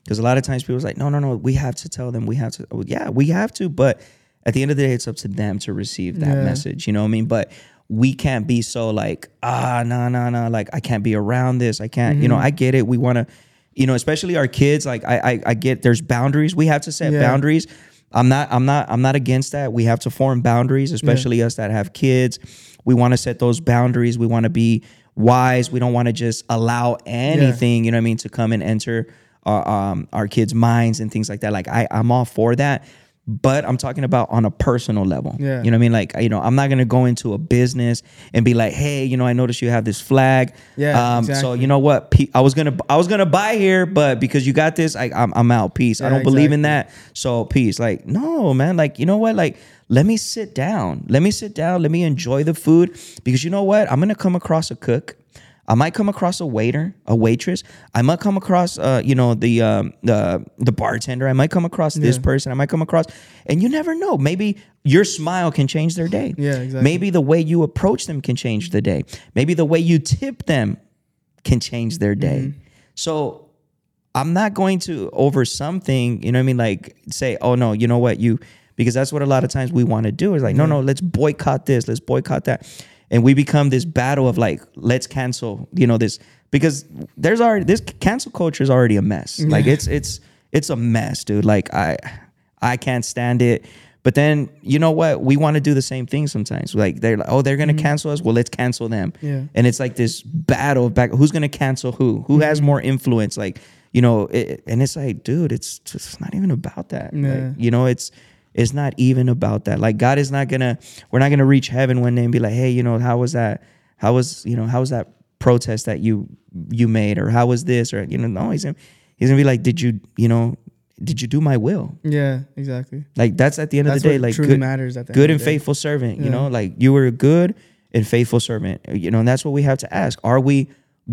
because a lot of times people's like no no no we have to tell them we have to well, yeah we have to but at the end of the day it's up to them to receive that Yeah. message you know what i mean but we can't be so like ah no no no like i can't be around this i can't you know i get it we want to you know especially our kids like I, I i get there's boundaries we have to set Yeah. boundaries i'm not i'm not i'm not against that. We have to form boundaries especially us that have kids. We want to set those boundaries. We want to be wise. We don't want to just allow anything you know what i mean to come and enter our um our kids minds and things like that. Like i i'm all for that but I'm talking about on a personal level. Yeah. You know what I mean? Like, you know, I'm not gonna go into a business and be like, hey, you know, I noticed you have this flag. Yeah, Um, So you know what? Pe- I was gonna I was gonna buy here, but because you got this, I, I'm I'm out. Peace. I don't believe in that. So peace. Like, no, man. Like, you know what? Like, let me sit down. Let me sit down. Let me enjoy the food because you know what? I'm gonna come across a cook. I might come across a waiter, a waitress. I might come across, uh, you know, the um, the the bartender. I might come across this Yeah. person. I might come across, and you never know. Maybe your smile can change their day. Yeah, exactly. Maybe the way you approach them can change the day. Maybe the way you tip them can change their day. Mm-hmm. So I'm not going to over something, you know what I mean? Like say, oh no, you know what, you because that's what a lot of times we want to do is like, no, no, let's boycott this, let's boycott that. And we become this battle of like, let's cancel, you know, this because there's already this cancel culture is already a mess. Like it's it's it's a mess, dude. Like I I can't stand it. But then you know what? We want to do the same thing sometimes. Like they're like, oh, they're gonna mm-hmm. cancel us. Well, let's cancel them. Yeah. And it's like this battle of back. Who's gonna cancel who? Who mm-hmm. has more influence? Like you know, it, and it's like, dude, it's just not even about that. Like, Yeah. you know, it's it's not even about that. Like God is not gonna. We're not gonna reach heaven one day and be like, hey, you know, how was that? How was you know? How was that protest that you you made? Or how was this? Or you know, no, he's gonna he's gonna be like, did you you know? Did you do my will? yeah exactly Like that's at the end that's of the day, like truly good, matters at the good and faithful servant. You know, like you were a good and faithful servant. You know, and that's what we have to ask: Are we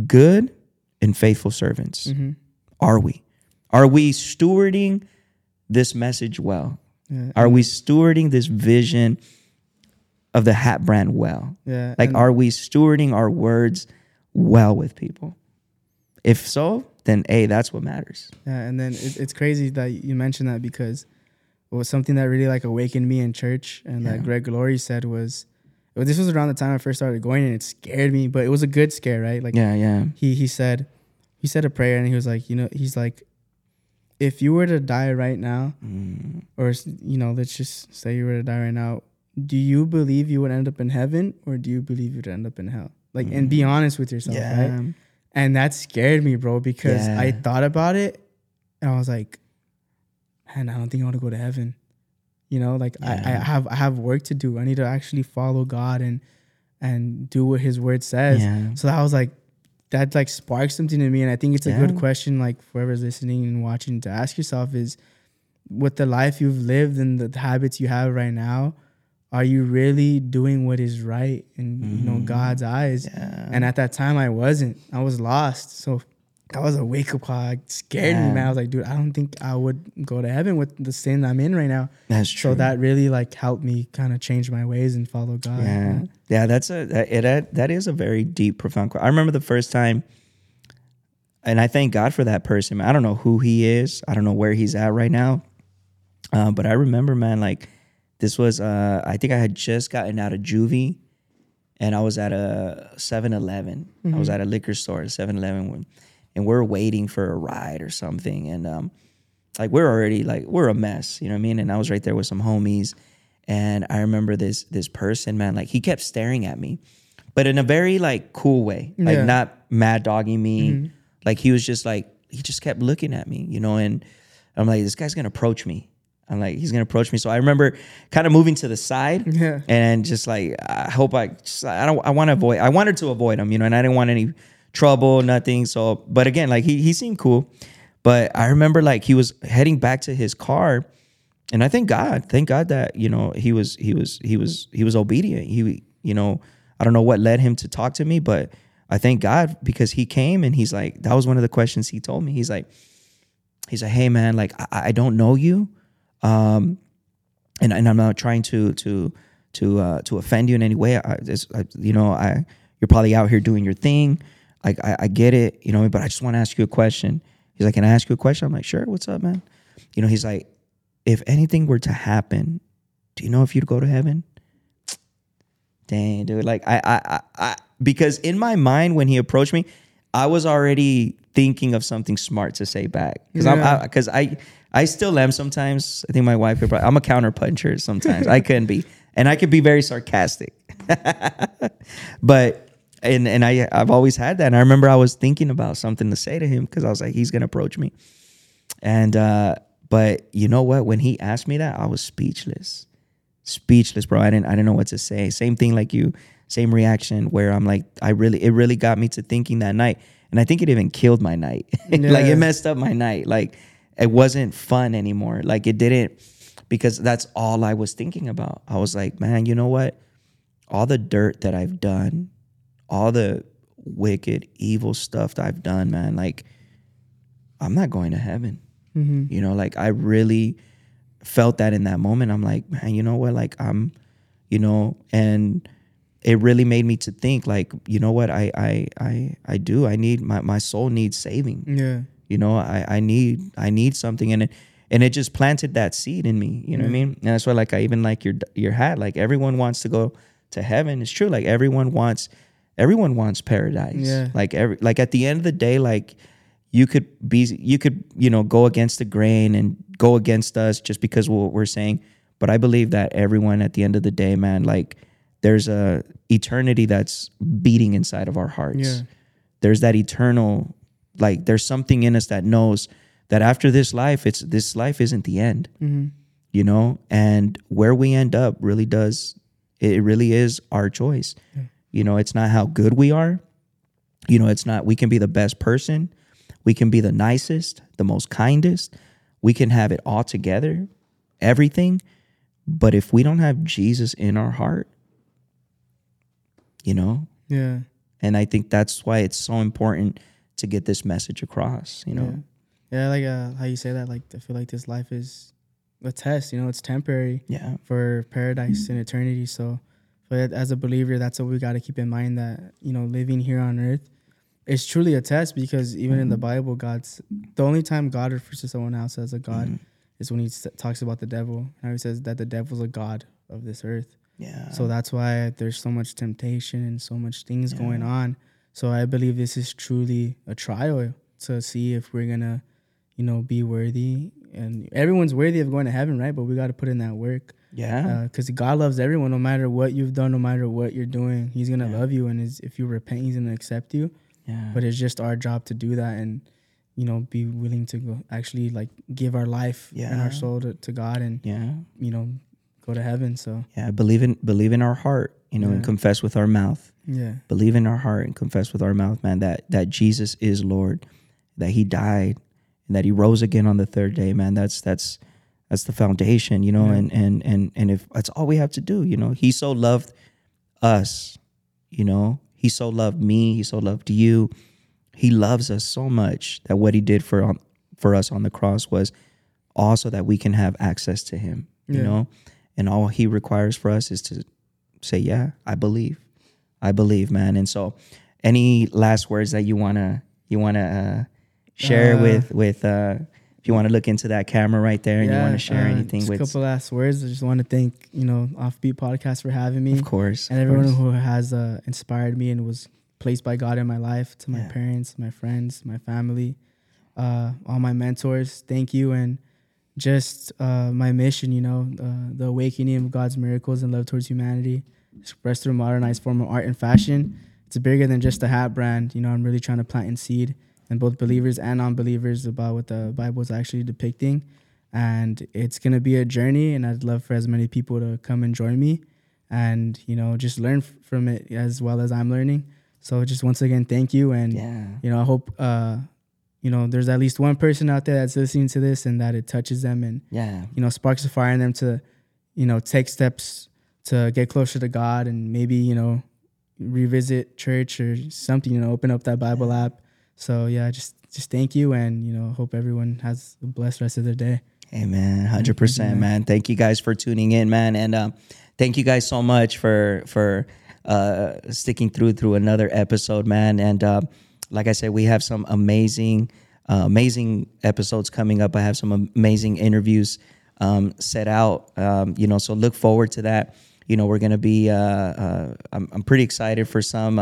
good and faithful servants? Mm-hmm. Are we? Are we stewarding this message well? Yeah. Are we stewarding this vision of the hat brand well? yeah Like, are we stewarding our words well with people? If so, then a that's what matters. Yeah, and then it, it's crazy that you mentioned that because it was something that really like awakened me in church, and Yeah. that Greg Laurie said was, well, this was around the time I first started going, and it scared me, but it was a good scare, right? Like Yeah, yeah, he he said, he said a prayer, and he was like, you know, he's like, if you were to die right now, Mm. or you know, let's just say you were to die right now, do you believe you would end up in heaven, or do you believe you'd end up in hell? Like, and be honest with yourself, right? yeah. And that scared me, bro, because I thought about it and I was like, man, I don't think I want to go to heaven. You know, like I, I have I have work to do. I need to actually follow God and and do what his word says. Yeah. So I was like, that like sparks something in me, and I think it's a Yeah. good question, like whoever's listening and watching, to ask yourself is, with the life you've lived and the habits you have right now, are you really doing what is right in you know mm-hmm. God's eyes? And at that time, I wasn't. I was lost. So that was a wake up call. It scared me, man. I was like, dude, I don't think I would go to heaven with the sin I'm in right now. That's true. So that really like helped me kind of change my ways and follow God. Yeah, yeah, that's a that, it, that that is a very deep, profound. I remember the first time, and I thank God for that person. man. I don't know who he is. I don't know where he's at right now, uh, but I remember, man, like this was. Uh, I think I had just gotten out of juvie, and I was at a 7-Eleven. I was at a liquor store, 7-Eleven, and we're waiting for a ride or something, and um, like we're already like we're a mess, you know what I mean? And I was right there with some homies, and I remember this this person, man, like he kept staring at me, but in a very like cool way, like Yeah. not mad dogging me. Like he was just like he just kept looking at me, you know, and I'm like, this guy's gonna approach me. I'm like, he's gonna approach me. So I remember kind of moving to the side, Yeah. and just like I hope I just I don't I want to avoid I wanted to avoid him, you know, and I didn't want any trouble, nothing. So, but again, like he he seemed cool, but I remember like he was heading back to his car, and I thank God, thank God that you know he was he was he was he was obedient. He you know I don't know what led him to talk to me, but I thank God because he came and he's like that was one of the questions he told me. He's like he's like hey man like I, I don't know you, um, and and I'm not trying to to to uh, to offend you in any way. I, I, you know I you're probably out here doing your thing. Like I, I get it, you know, but I just want to ask you a question. He's like, can I ask you a question? I'm like, sure. What's up, man? You know, he's like, if anything were to happen, do you know if you'd go to heaven? Dang, dude. Like I, I, I, I because in my mind when he approached me, I was already thinking of something smart to say back because Yeah. I'm because I, I still am sometimes. I think my wife could probably. I'm a counter puncher sometimes. I can be, and I can be very sarcastic. but and and I I've always had that. And I remember I was thinking about something to say to him because I was like, he's gonna approach me. And uh, but you know what? When he asked me that, I was speechless. Speechless, bro. I didn't I didn't know what to say. Same thing like you, same reaction where I'm like, I really it really got me to thinking that night. And I think it even killed my night. like it messed up my night. Like it wasn't fun anymore. Like it didn't because that's all I was thinking about. I was like, man, you know what? All the dirt that I've done, all the wicked, evil stuff that I've done, man, like I'm not going to heaven. Mm-hmm. You know, like I really felt that in that moment. I'm like, man, you know what? Like I'm, you know, and it really made me to think, like, you know what? I I I I do. I need my my soul needs saving. Yeah. You know, I I need I need something, and it and it just planted that seed in me. You know what I mean? And that's why, like, I even like your your hat. Like everyone wants to go to heaven. It's true. Like everyone wants everyone wants paradise. Yeah. Like every like at the end of the day, like you could be you could you know go against the grain and go against us just because of what we're saying. But I believe that everyone at the end of the day, man, like there's a eternity that's beating inside of our hearts. Yeah. There's that eternal like there's something in us that knows that after this life, it's this life isn't the end. Mm-hmm. You know, and where we end up really does it really is our choice. You know, it's not how good we are. You know, it's not we can be the best person. We can be the nicest, the most kindest. We can have it all together, everything. But if we don't have Jesus in our heart, you know, Yeah. and I think that's why it's so important to get this message across, you know. Yeah, like uh, how you say that. Like I feel like this life is a test. You know, it's temporary Yeah. for paradise and eternity. So, but as a believer, that's what we got to keep in mind. That you know, living here on earth is truly a test because even in the mm-hmm. Bible, God's the only time God refers to someone else as a God mm-hmm. is when He talks about the devil. How He says that the devil's a god of this earth. Yeah. So that's why there's so much temptation and so much things going on. So I believe this is truly a trial to see if we're gonna, you know, be worthy. And everyone's worthy of going to heaven, right? But we got to put in that work yeah. Uh, because God loves everyone, no matter what you've done, no matter what you're doing. He's gonna love you, and is, if you repent, He's gonna accept you. yeah. But it's just our job to do that and, you know, be willing to go actually like give our life and our soul to, to God and yeah. you know, go to heaven. So Yeah, believe in believe in our heart, you know, and confess with our mouth. yeah, Believe in our heart and confess with our mouth, man, that that Jesus is Lord, that He died, and that He rose again on the third day, man. That's that's that's the foundation, you know, and and and and if that's all we have to do, you know, He so loved us, you know, He so loved me, He so loved you. He loves us so much that what He did for on for us on the cross was also that we can have access to Him, you Yeah. know, and all He requires for us is to say, "Yeah, I believe." I believe, man. And so, any last words that you wanna you wanna uh, share Uh, with with uh, if you want to look into that camera right there and you want to share uh, anything just with, a couple last words. I just want to thank you know Offbeat Podcast for having me, of course, and of everyone course. who has uh, inspired me and was placed by God in my life. To my Yeah. parents, my friends, my family, uh, all my mentors. Thank you, and just uh, my mission. You know, uh, the awakening of God's miracles and love towards humanity, expressed through a modernized form of art and fashion. It's bigger than just a hat brand. You know, I'm really trying to plant and seed in both believers and unbelievers about what the Bible is actually depicting. And it's gonna be a journey, and I'd love for as many people to come and join me, and you know, just learn f- from it as well as I'm learning. So, just once again, thank you, and yeah, you know, I hope uh, you know, there's at least one person out there that's listening to this, and that it touches them, and yeah, you know, sparks a fire in them to, you know, take steps to get closer to God, and maybe you know, revisit church or something. You know, open up that Bible app. So yeah, just just thank you, and you know, hope everyone has a blessed rest of their day. Amen. Hundred percent, man. Thank you guys for tuning in, man, and um, thank you guys so much for for uh, sticking through through another episode, man. And uh, like I said, we have some amazing, uh, amazing episodes coming up. I have some amazing interviews um, set out. Um, you know, so look forward to that. You know, we're gonna be. Uh, uh, I'm, I'm pretty excited for some.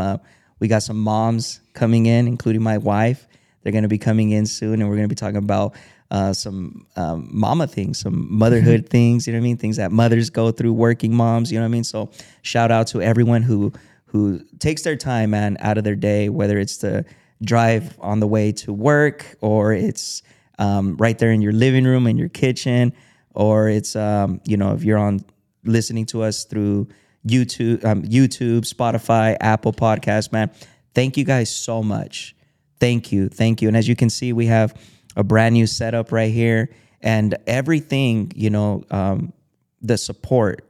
We got some moms coming in, including my wife. They're gonna be coming in soon, and we're gonna be talking about uh, some um, mama things, some motherhood things. You know what I mean? Things that mothers go through, working moms. You know what I mean? So shout out to everyone who who takes their time, man, out of their day, whether it's to drive on the way to work or it's um, right there in your living room in your kitchen or it's um, you know if you're on listening to us through youtube um, youtube spotify apple podcast man. Thank you guys so much. Thank you. Thank you. And as you can see we have a brand new setup right here. And everything you know um, the support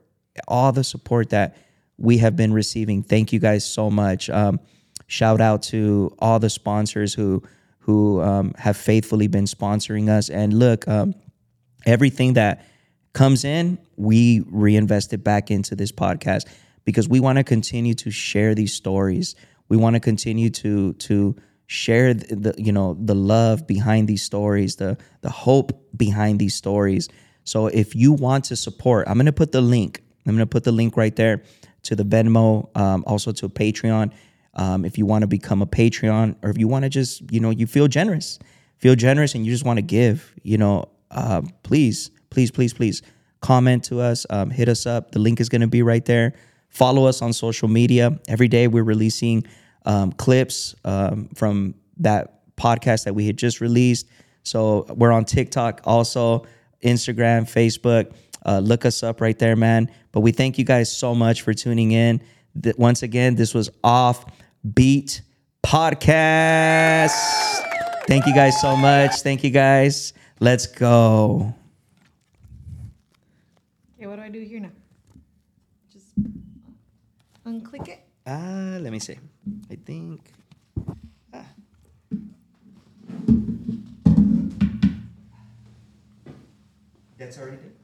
all the support that we have been receiving thank you guys so much. Um, shout out to all the sponsors who who um, have faithfully been sponsoring us. And look um, everything that comes in we reinvest it back into this podcast because we want to continue to share these stories. We want to continue to to share the, you know the love behind these stories the the hope behind these stories. So if you want to support i'm going to put the link i'm going to put the link right there to the venmo um, also to patreon. Um, if you want to become a patreon or if you want to just you know you feel generous feel generous and you just want to give you know uh, please please please please comment to us um, hit us up. The link is going to be right there. Follow us on social media. Every day we're releasing um, clips um, from that podcast that we had just released. So we're on tiktok also instagram facebook. Uh, look us up right there man. But we thank you guys so much for tuning in. Th- once again this was off beat podcast. Thank you guys so much. Thank you guys. Let's go what do I do here now? Just unclick it. Ah, let me see. I think. Ah. That's already there.